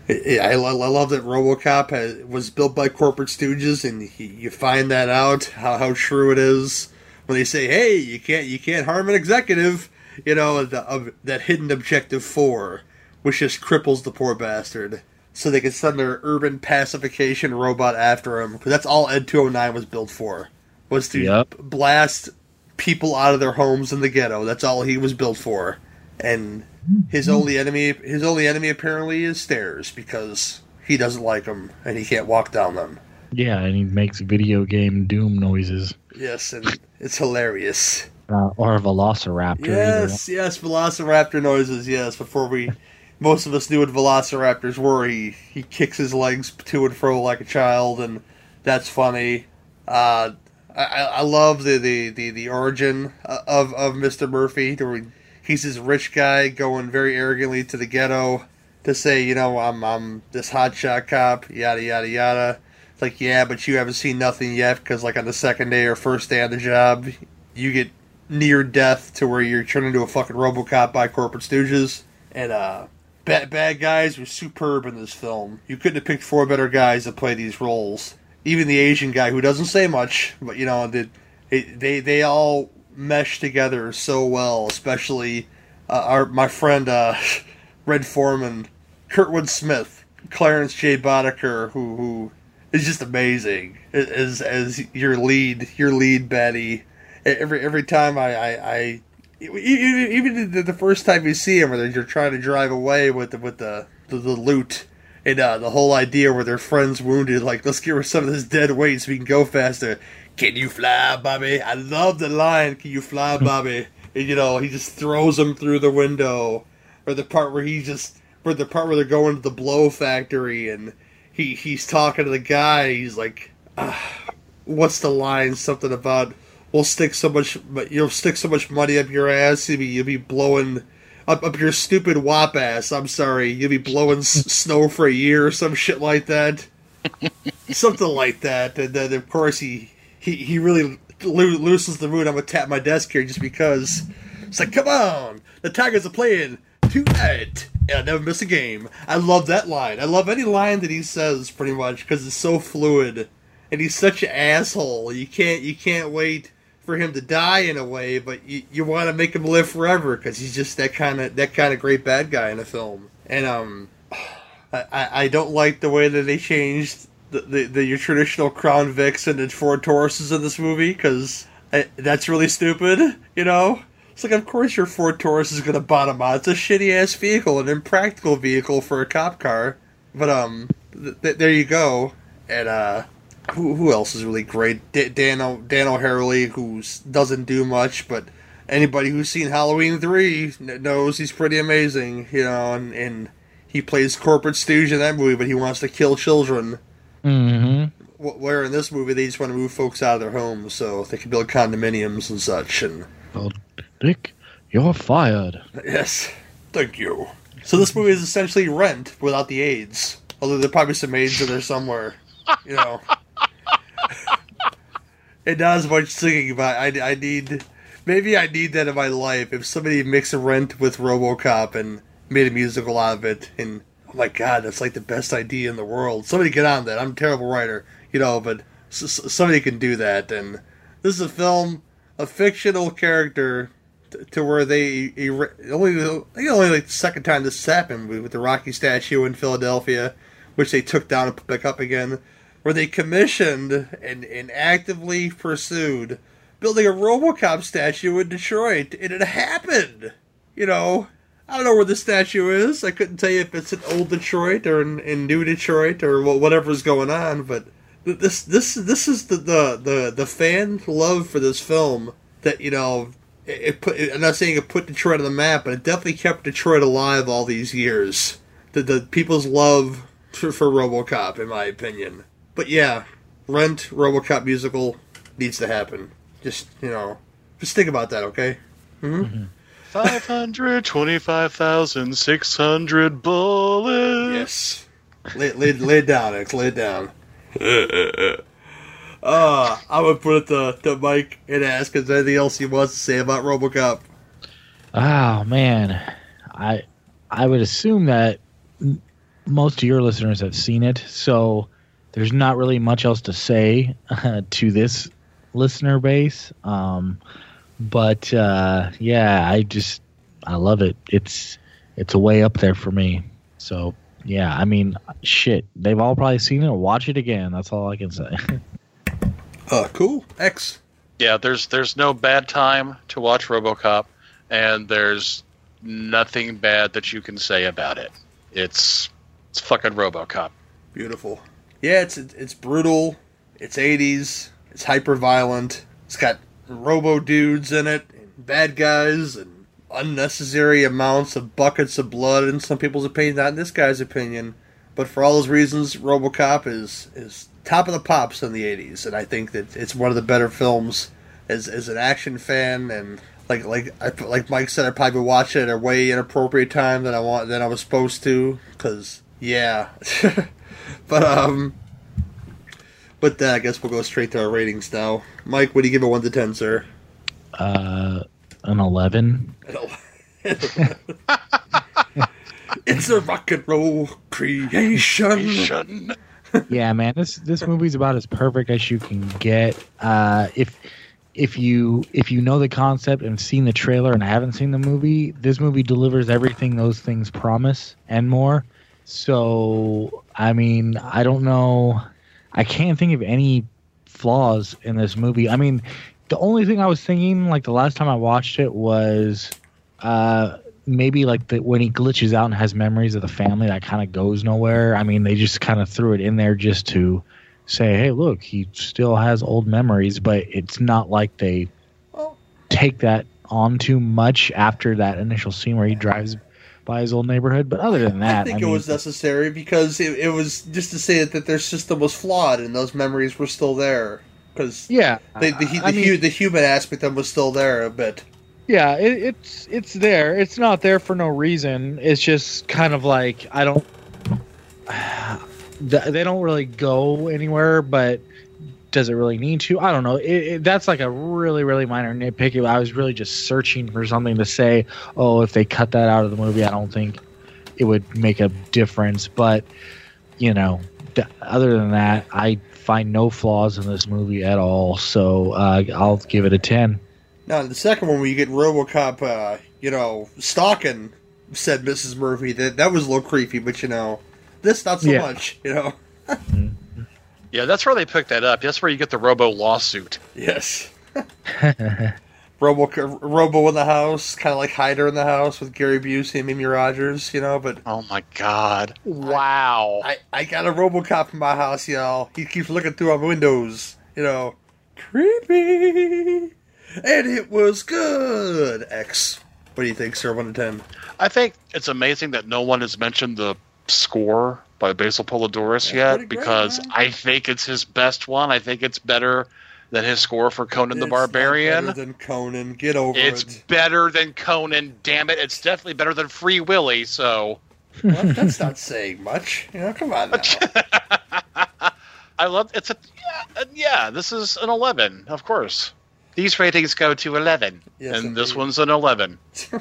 I, I, lo- I love that RoboCop has, was built by corporate stooges, and he, you find that out how, how true it is when they say, "Hey, you can't you can't harm an executive," you know, the, of that hidden objective four, which just cripples the poor bastard, so they can send their urban pacification robot after him, because that's all Ed two hundred nine was built for, was to Yep. blast people out of their homes in the ghetto. That's all he was built for, and his only enemy his only enemy apparently is stairs because he doesn't like them and he can't walk down them. Yeah, and he makes video game doom noises. Yes, and it's hilarious. Uh, or a velociraptor. either Yes, yes, Velociraptor noises. Yes, before we, most of us knew what Velociraptors were. He he kicks his legs to and fro like a child, and that's funny. Uh, I, I love the, the, the, the origin of of Mister Murphy. where He's this rich guy going very arrogantly to the ghetto to say, you know, I'm I'm this hotshot cop, yada yada yada. It's like, yeah, but you haven't seen nothing yet because, like, on the second day or first day on the job, you get near death to where you're turned into a fucking RoboCop by corporate stooges. And uh, bad bad guys were superb in this film. You couldn't have picked four better guys to play these roles. Even the Asian guy who doesn't say much, but you know, they they they all mesh together so well. Especially uh, our my friend uh, (laughs) Red Foreman, Kurtwood Smith, Clarence J. Boddicker, who who is just amazing as as your lead your lead Betty. Every every time I I, I even the, first time you see him, where you're trying to drive away with the with the the, the loot. And uh, the whole idea where their friend's wounded, like let's get rid of some of this dead weight so we can go faster. Can you fly, Bobby? I love the line. Can you fly, Bobby? and, you know, he just throws him through the window, or the part where he just, where the part where they're going to the blow factory and he he's talking to the guy. He's like, ah, "What's the line? Something about we'll stick so much, you'll stick so much money up your ass. You'll be you'll be blowing." Up, up your stupid wop ass. I'm sorry. You'll be blowing s- (laughs) snow for a year or some shit like that. (laughs) Something like that. And then, of course, he he, he really loo- loosens the mood. I'm to tap my desk here just because. It's like, come on. The Tigers are playing tonight. And I never miss a game. I love that line. I love any line that he says, pretty much, because it's so fluid. And he's such an asshole. You can't you can't wait for him to die in a way, but you, you want to make him live forever because he's just that kind of that kind of great bad guy in a film. And um, (sighs) I I don't like the way that they changed the, the, the your traditional Crown Vics into Ford Tauruses in this movie because that's really stupid. You know, it's like of course your Ford Taurus is gonna bottom out. It's a shitty ass vehicle, an impractical vehicle for a cop car. But um, th- th- there you go. And uh, who who else is really great? D- Dan o- Dan O'Herlihy, who doesn't do much, but anybody who's seen Halloween three kn- knows he's pretty amazing. You know, and, and he plays corporate stooge in that movie, but he wants to kill children. Mm-hmm. Where in this movie they just want to move folks out of their homes so they can build condominiums and such. And Well, Dick, you're fired. yes, thank you. So this movie is essentially Rent without the AIDS. Although there are probably some AIDS in there somewhere. You know. (laughs) it does much singing, but I, I need maybe I need that in my life. If somebody mixed Rent with RoboCop and made a musical out of it, and oh my god, that's like the best idea in the world. Somebody get on that. I'm a terrible writer, you know, but somebody can do that. And this is a film, a fictional character, to where they er- only only like the second time this happened with the Rocky statue in Philadelphia, which they took down and put back up again, where they commissioned and, and actively pursued building a RoboCop statue in Detroit, and it happened. You know, I don't know where the statue is. I couldn't tell you if it's in old Detroit or in, in new Detroit or whatever's going on. But this this this is the the the, the fan love for this film that you know. It, it put. I'm not saying it put Detroit on the map, but it definitely kept Detroit alive all these years. The the people's love for, for RoboCop, in my opinion. But yeah, Rent RoboCop musical needs to happen. Just you know, just think about that, okay? hmm Five hundred twenty-five thousand six hundred bullets. Yes. Lay, lay, lay it down, X. Lay it down. (laughs) uh, I'm gonna put it to, to Mike and ask if there's anything else he wants to say about RoboCop. Oh man, I I would assume that most of your listeners have seen it, so there's not really much else to say uh, (laughs) to this listener base. Um, but uh, yeah, I just I love it. It's it's a way up there for me. So yeah, I mean, shit, they've all probably seen it. Watch it again. That's all I can say. (laughs) Uh, cool. X. Yeah, there's there's no bad time to watch RoboCop, and there's nothing bad that you can say about it. It's it's fucking RoboCop. Beautiful. Yeah, it's it's brutal. It's 80s. It's hyper violent. It's got robo dudes in it, and bad guys, and unnecessary amounts of buckets of blood in some people's opinion, not in this guy's opinion. But for all those reasons, RoboCop is is top of the pops in the 80s, and I think that it's one of the better films as as an action fan and like like I, like Mike said, I probably would watch it at a way inappropriate time than I want than I was supposed to, because yeah. (laughs) but um, but then I guess we'll go straight to our ratings now. Mike, what do you give it one to ten, sir? uh, an eleven. (laughs) It's a rock and roll creation. yeah, man, this this movie's about as perfect as you can get. Uh, if if you if you know the concept and seen the trailer and haven't seen the movie, this movie delivers everything those things promise and more. So, I mean, I don't know. I can't think of any flaws in this movie. I mean, the only thing I was thinking, like the last time I watched it, was uh, maybe like the, when he glitches out and has memories of the family, that kind of goes nowhere. I mean, they just kind of threw it in there just to say, hey, look, he still has old memories, but it's not like they take that on too much after that initial scene where he drives by his old neighborhood. But other than that, I think I it mean, was necessary because it, it was just to say that their system was flawed and those memories were still there. Because yeah, the the, the, I mean- hu- the human aspect of them was still there a bit. Yeah, it, it's it's there. It's not there for no reason. It's just kind of like I don't. (sighs) They don't really go anywhere, but does it really need to? I don't know. It, it, that's like a really really minor nitpick. I was really just searching for something to say. Oh, if they cut that out of the movie, I don't think it would make a difference. But you know, th- other than that, I find no flaws in this movie at all. So uh, I'll give it a ten. Now, the second one, where you get RoboCop, uh, you know, stalking said Mrs. Murphy, that that was a little creepy, but you know, this not so Yeah. much. You know. (laughs) Yeah, that's where they picked that up. That's where you get the Robo lawsuit. Yes. (laughs) Robo Robo in the house, kind of like Hider in the house with Gary Busey and Mimi Rogers, you know. But oh my god, wow! I, I got a RoboCop in my house, y'all. He keeps looking through our windows, you know. Creepy, and it was good. X. What do you think, sir? One to ten. I think it's amazing that no one has mentioned the score by Basil Poledouris yet, because I think it's his best one. I think it's better than his score for Conan the It's not Barbarian. better than Conan. Get over It's it. better than Conan. Damn it! It's definitely better than Free Willy. So Well, that's not saying much. You know, come on. (laughs) I love it's a yeah, yeah. This is an eleven, of course. These ratings go to eleven, Yes, and this one's an eleven. (laughs)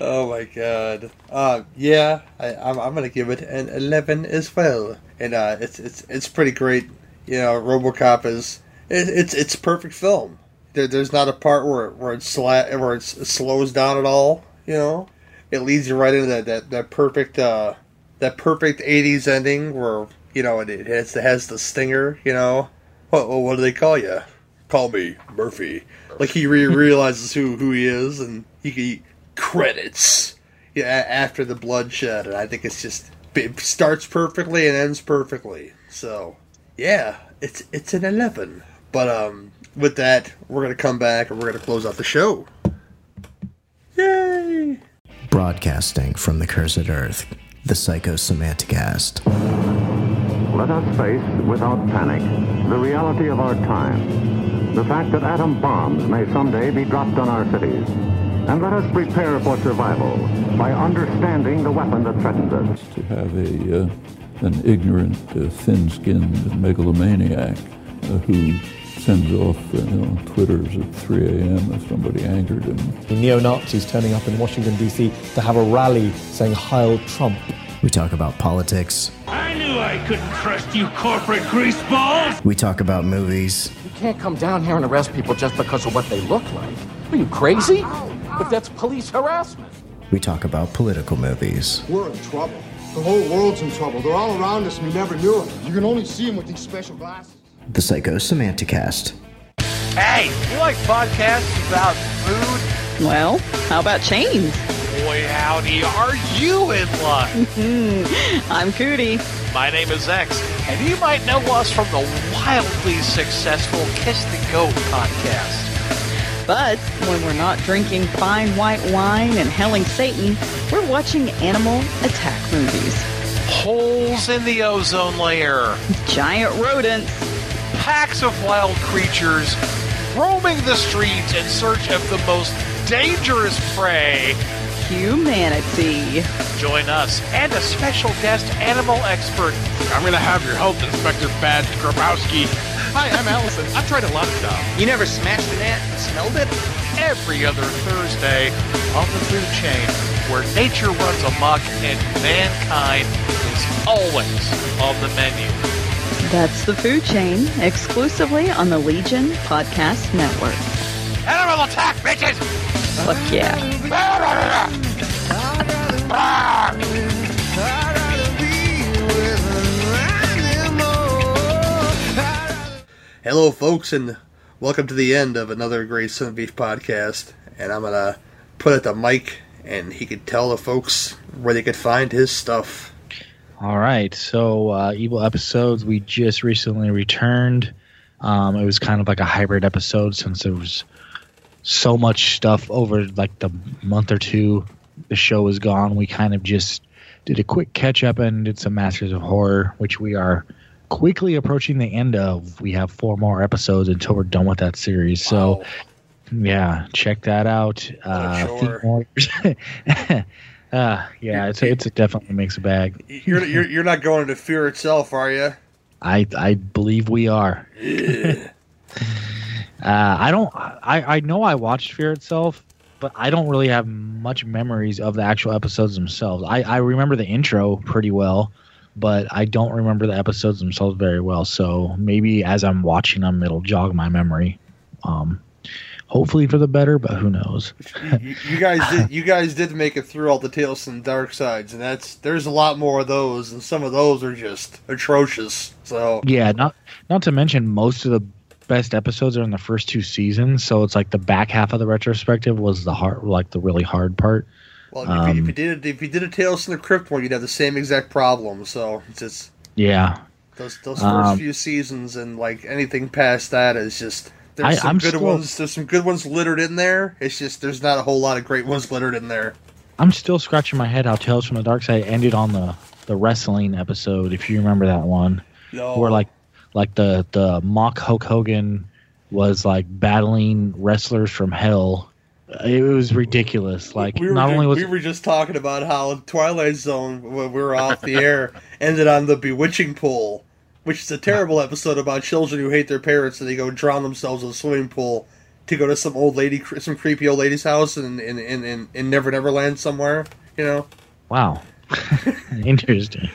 Oh my god. Uh, yeah, I, I'm, I'm gonna give it an 11 as well, and uh, it's it's it's pretty great. You know, RoboCop is it, it's it's perfect film. There, there's not a part where where it sla- where it's, it slows down at all. You know, it leads you right into that that, that perfect uh, that perfect 80s ending where you know it, it has it has the stinger. You know, what what do they call you? Call me Murphy. Like he re- (laughs) realizes who who he is, and he, he credits. Yeah, after the bloodshed, and I think it's just it starts perfectly and ends perfectly. So yeah, it's it's an eleven. But um, with that, we're gonna come back and we're gonna close out the show. Yay! Broadcasting from the cursed earth, the Psychosemanticast. Let us face, without panic, the reality of our time. The fact that atom bombs may someday be dropped on our cities. And let us prepare for survival by understanding the weapon that threatens us. To have a, uh, an ignorant, uh, thin-skinned megalomaniac uh, who sends off you know, Twitters at 3 a.m. if somebody angered him. The neo-Nazis turning up in Washington, D.C. to have a rally saying Heil Trump. We talk about politics. I knew I couldn't trust you corporate greaseballs! We talk about movies. You can't come down here and arrest people just because of what they look like. Are you crazy? But that's police harassment. We talk about political movies. We're in trouble. The whole world's in trouble. They're all around us and we never knew it. You can only see them with these special glasses. The Psychosemanticast. Hey, you like podcasts about food? Well, how about chains? Boy, howdy, are you in luck? (laughs) I'm Cootie. My name is X, and you might know us from the wildly successful Kiss the Goat podcast. But when we're not drinking fine white wine and helling Satan, we're watching animal attack movies. Holes in the ozone layer. Giant rodents. Packs of wild creatures roaming the streets in search of the most dangerous prey. Humanity. Join us and a special guest animal expert. I'm going to have your health inspector badge, Grabowski. Hi, I'm Allison. I've tried a lot of stuff. You never smashed an ant and smelled it? Every other Thursday on the food chain, where nature runs amok and mankind is always on the menu. That's the food chain, exclusively on the Legion Podcast Network. Animal attack, bitches! Fuck yeah. (laughs) Hello, folks, and welcome to the end of another great of Beef podcast. And I'm gonna put it to Mike, and he could tell the folks where they could find his stuff. All right, so uh, evil episodes. We just recently returned. Um, it was kind of like a hybrid episode since there was so much stuff over like the month or two the show was gone. We kind of just did a quick catch up and did some Masters of Horror, which we are quickly approaching the end of. We have four more episodes until we're done with that series. So, yeah, check that out. Uh, Warriors. (laughs) uh, yeah, it's it's it definitely makes a bag. You're, you're you're not going to Fear itself, are you? I I believe we are. (laughs) Uh, I don't. I I know I watched Fear itself, but I don't really have much memories of the actual episodes themselves. I I remember the intro pretty well, but I don't remember the episodes themselves very well. So maybe as I'm watching them, it'll jog my memory. Um, hopefully for the better, but who knows? you, you guys did. You guys did make it through all the Tales from the Dark Sides, and that's there's a lot more of those, and some of those are just atrocious. So yeah, not not to mention most of the best episodes are in the first two seasons, so it's like the back half of the retrospective was the hard, like the really hard part. Well, if, you, if Um, you did if you did a Tales from the Crypt one, you'd have the same exact problem. So it's just Yeah, those those first Um, few seasons and like anything past that is just there's I- some I'm good still- ones. There's some good ones littered in there. It's just there's not a whole lot of great ones littered in there. I'm still scratching my head how Tales from the Dark Side ended on the the wrestling episode. If you remember that one, No. where like like the the mock Hulk Hogan was like battling wrestlers from hell. It was ridiculous. Like we were, not only was we were just talking about how Twilight Zone when we were off the (laughs) air ended on the bewitching pool, which is a terrible episode about children who hate their parents and they go drown themselves in a swimming pool. to go to some old lady, some creepy old lady's house in in in, in, in Never Never Land somewhere. You know. Wow. (laughs) Interesting.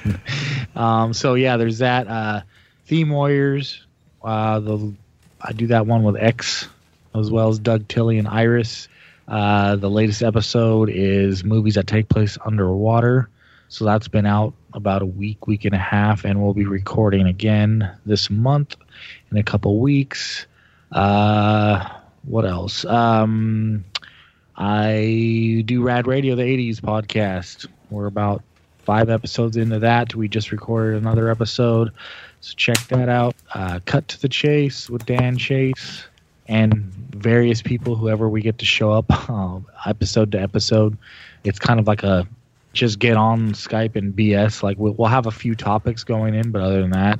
Um, so yeah, there's that. Uh, Theme Warriors. Uh, the I do that one with X as well as Doug Tilley and Iris. Uh, the latest episode is movies that take place underwater. So that's been out about a week, week and a half, and we'll be recording again this month in a couple weeks. Uh, what else? Um, I do Rad Radio, the 80s podcast. We're about five episodes into that. We just recorded another episode. So check that out. Uh, Cut to the Chase with Dan Chase and various people, whoever we get to show up uh, (laughs) episode to episode. It's kind of like a just get on Skype and BS. Like we'll, we'll have a few topics going in, but other than that,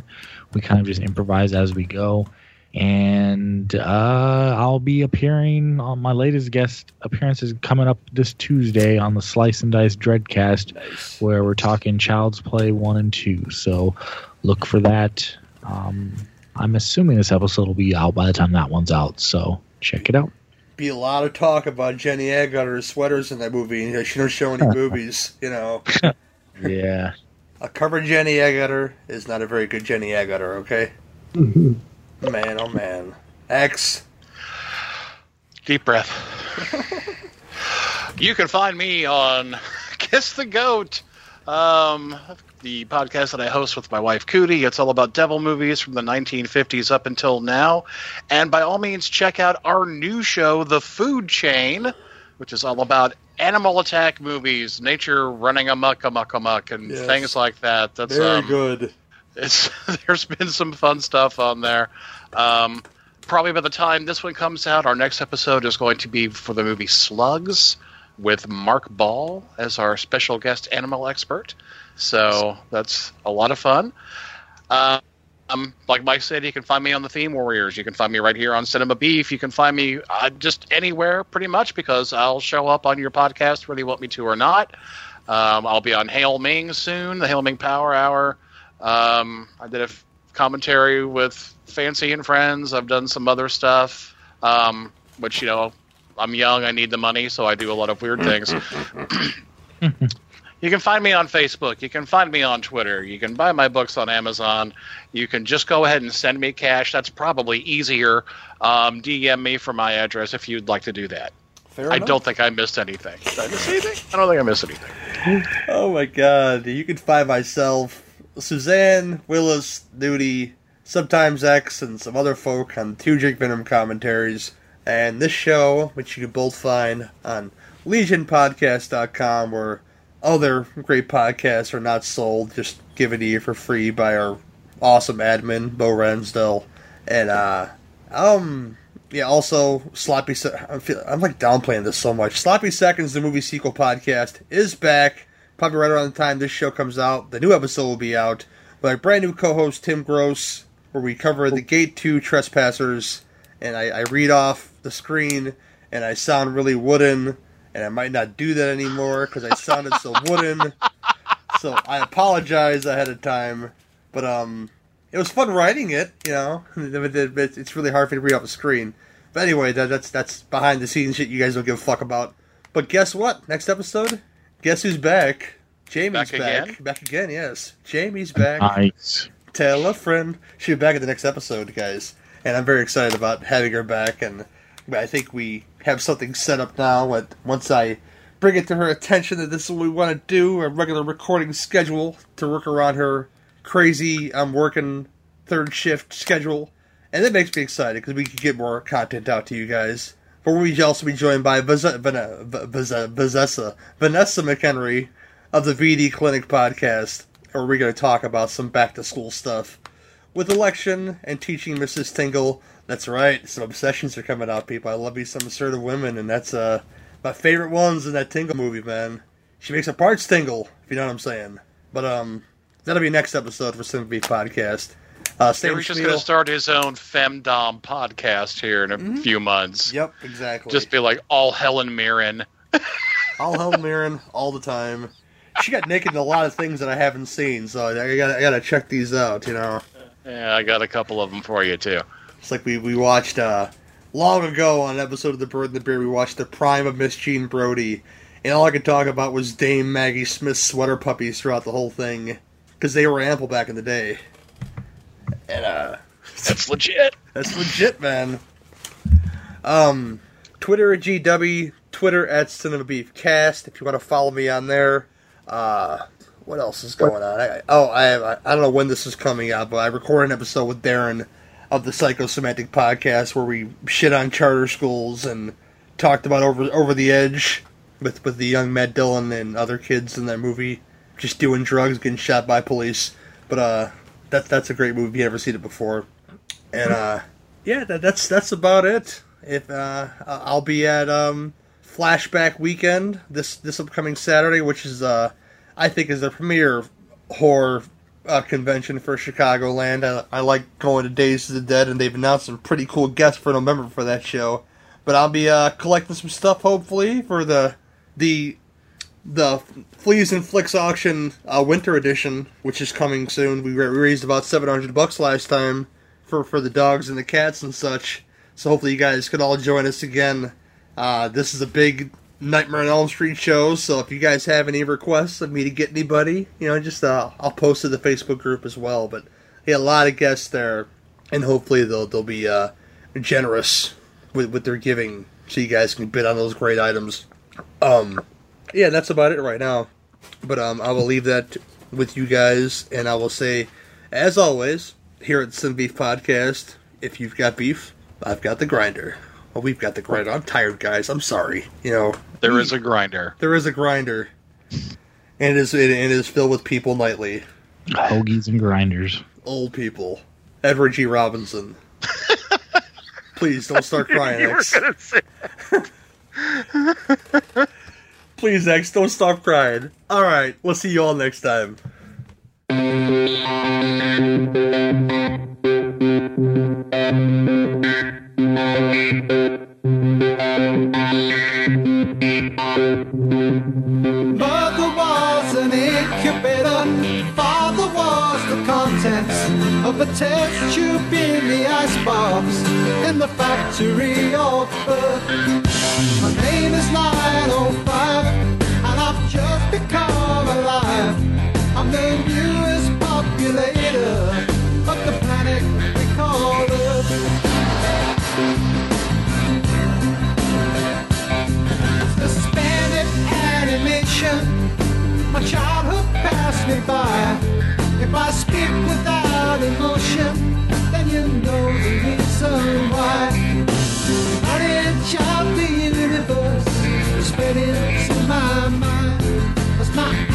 we kind of just improvise as we go. And uh, I'll be appearing on my latest guest appearances coming up this Tuesday on the Slice and Dice Dreadcast, nice. where we're talking Child's Play 1 and 2. So look for that. Um, I'm assuming this episode will be out by the time that one's out, so check it out. Be a lot of talk about Jenny Agutter's sweaters in that movie. You know, she don't show any (laughs) boobies, you know. (laughs) yeah. A covered Jenny Agutter is not a very good Jenny Agutter, okay? man, oh man. X. Deep breath. (laughs) you can find me on Kiss the Goat. Um, the podcast that I host with my wife Cootie. It's all about devil movies from the 1950s up until now. And by all means, check out our new show, The Food Chain, which is all about animal attack movies, nature running amok, amok, amok, and yes. things like that. That's very um, good. It's (laughs) there's been some fun stuff on there. Um, probably by the time this one comes out, our next episode is going to be for the movie Slugs with Mark Ball as our special guest animal expert. So that's a lot of fun. Uh, um, like Mike said, you can find me on the Theme Warriors. You can find me right here on Cinema Beef. You can find me uh, just anywhere, pretty much, because I'll show up on your podcast whether you want me to or not. Um, I'll be on Hail Ming soon, the Hail Ming Power Hour. Um, I did a f- commentary with Fancy and Friends. I've done some other stuff, um, which you know, I'm young. I need the money, so I do a lot of weird things. (laughs) (clears throat) You can find me on Facebook. You can find me on Twitter. You can buy my books on Amazon. You can just go ahead and send me cash. That's probably easier. Um, DM me for my address if you'd like to do that. Fair I enough. don't think I missed anything. Did I miss anything? I don't think I missed anything. Oh my god. You can find myself, Suzanne, Willis, Nudie, sometimes X, and some other folk on Two Drink Venom commentaries. And this show, which you can both find on legionpodcast.com, where other great podcasts are not sold, just given to you for free by our awesome admin, Bo Ransdell. And, uh, um, yeah, also, Sloppy, Se- I'm, feel- I'm like downplaying this so much. Sloppy Seconds, the movie sequel podcast, is back. Probably right around the time this show comes out. The new episode will be out. With brand new co host, Tim Gross, where we cover the Gate 2 Trespassers. And I, I read off the screen, and I sound really wooden and I might not do that anymore because I sounded so wooden. So I apologize ahead of time, but um, it was fun writing it. You know, (laughs) it's really hard for me to read off the screen. But anyway, that, that's that's behind the scenes shit you guys don't give a fuck about. But guess what? Next episode, guess who's back? Jamie's Back back. again? Back again, yes. Jamie's back. Nice. Tell a friend. She'll be back at the next episode, guys. And I'm very excited about having her back. And I think we have something set up now. But once I bring it to her attention that this is what we want to do, a regular recording schedule to work around her crazy, I'm working third shift schedule. And that makes me excited because we can get more content out to you guys. But we'll also be joined by Vanessa, Vanessa McHenry of the VD Clinic podcast, where we're going to talk about some back to school stuff. With election and teaching Mrs. Tingle, that's right, some obsessions are coming out, people. I love me some assertive women, and that's uh, my favorite ones in that Tingle movie, man. She makes her parts tingle, if you know what I'm saying. But um, that'll be next episode for Sympathy Podcast. Uh, Gary's just going to start his own femdom podcast here in a few months. Yep, exactly. Just be like all Helen Mirren. (laughs) all Helen Mirren all the time. She got naked in a lot of things that I haven't seen, so I gotta, I gotta check these out. You know, Yeah, I got a couple of them for you too. It's like we we watched uh, long ago on an episode of The Bird and the Beer, we watched the prime of Miss Jean Brodie, and all I could talk about was Dame Maggie Smith's sweater puppies throughout the whole thing, because they were ample back in the day. And uh, That's legit. that's legit, man. Um, Twitter at GW, Twitter at son Cinema Beef Cast. If you want to follow me on there. Uh, what else is going on? I, oh, I I don't know when this is coming out, but I recorded an episode with Darren of the Psychosemantic podcast where we shit on charter schools and talked about over over the edge with with the young Matt Dillon and other kids in that movie just doing drugs, getting shot by police. But uh, that's that's a great movie. You never seen it before, and uh, yeah, that, that's that's about it. If uh, I'll be at um, Flashback Weekend this this upcoming Saturday, which is uh, I think is the premier horror uh, convention for Chicagoland. I, I like going to Days of the Dead, and they've announced some pretty cool guests for November for that show. But I'll be uh, collecting some stuff hopefully for the the the Fleas and Flicks auction uh, winter edition, which is coming soon. We raised about seven hundred bucks last time for for the dogs and the cats and such. So hopefully you guys could all join us again. Uh, this is a big Nightmare on Elm Street shows. so if you guys have any requests of me to get anybody, you know, just uh, I'll post to the Facebook group as well. But yeah, a lot of guests there, and hopefully they'll they'll be uh, generous with with their giving, so you guys can bid on those great items. Um, yeah, that's about it right now. But um, I will leave that with you guys, and I will say, as always, here at Cinema Beef Podcast, if you've got beef, I've got the grinder. Well, we've got the grinder. I'm tired, guys. I'm sorry. You know, There is a grinder. there is a grinder, and it is it, it is filled with people nightly, Hoagies and grinders. old people. Edward G. Robinson. (laughs) Please don't start crying, (laughs) You were X. gonna say- (laughs) Please, X, don't stop crying. All right, we'll see you all next time. Mother was an incubator, father was the contents of a test tube in the icebox in the factory of birth. My name is 905, and I've just become alive. I'm the newest populator of the animation. My childhood passed me by. If I speak without emotion, then you know the reason why. An inch of the universe spread into my mind. As my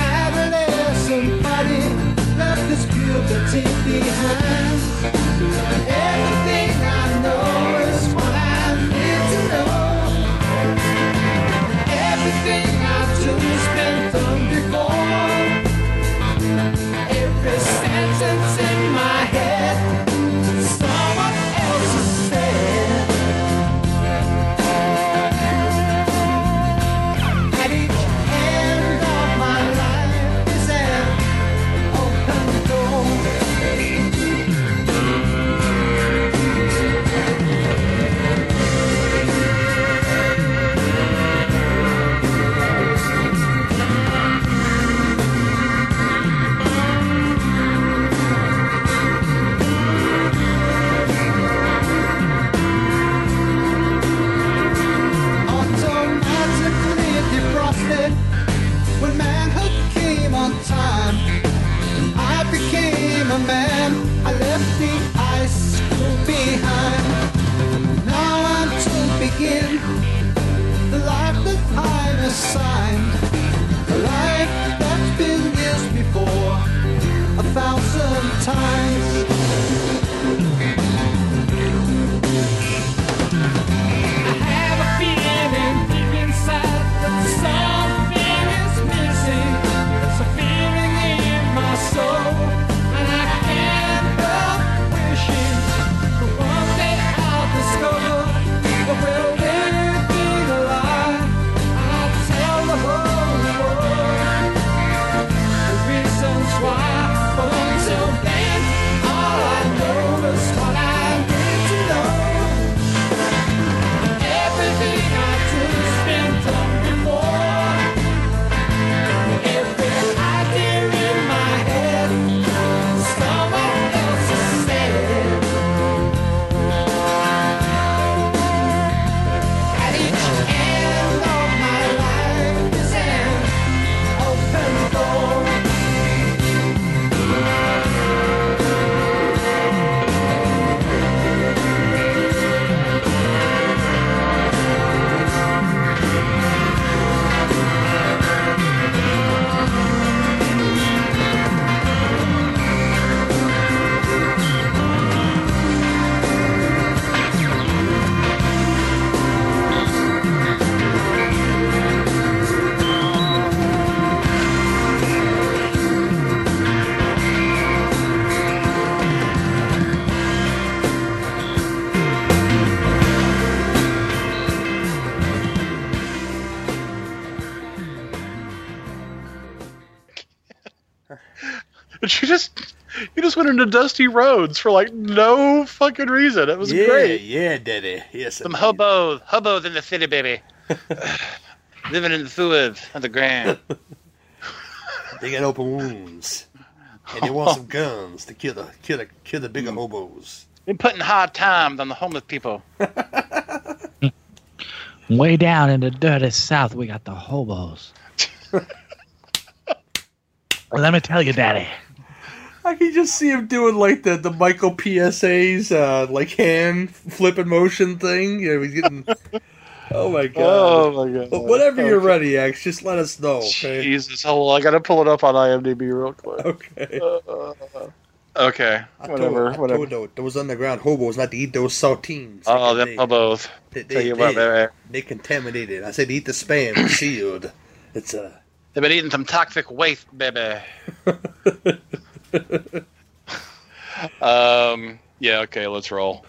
went into dusty roads for like no fucking reason. It was yeah, great. yeah, Daddy. Yes, Some hobos, hobos in the city, baby. (laughs) Living in the sewers ground. (laughs) They got open wounds, and they want some (laughs) guns to kill the kill the kill the bigger mm. hobos. Been putting hard times on the homeless people. Way down in the dirty south, we got the hobos. Let me tell you, Daddy. I can just see him doing like the the Michael PSA's uh, like hand flipping motion thing. You know, he's getting. (laughs) oh my god! Oh my god! But whenever you're Okay. ready, X, just let us know. Okay. Jesus, hold on, I gotta pull it up on IMDb real quick. Okay. Okay, I whatever, told, I whatever. told those, underground hobos not to eat those saltines. Oh, They- them hobos. They, Tell you what, they, they're- they contaminated. I said eat the spam (coughs) sealed. It's uh, a. They've been eating some toxic waste, baby. (laughs) (laughs) um. Yeah. Okay. Let's roll.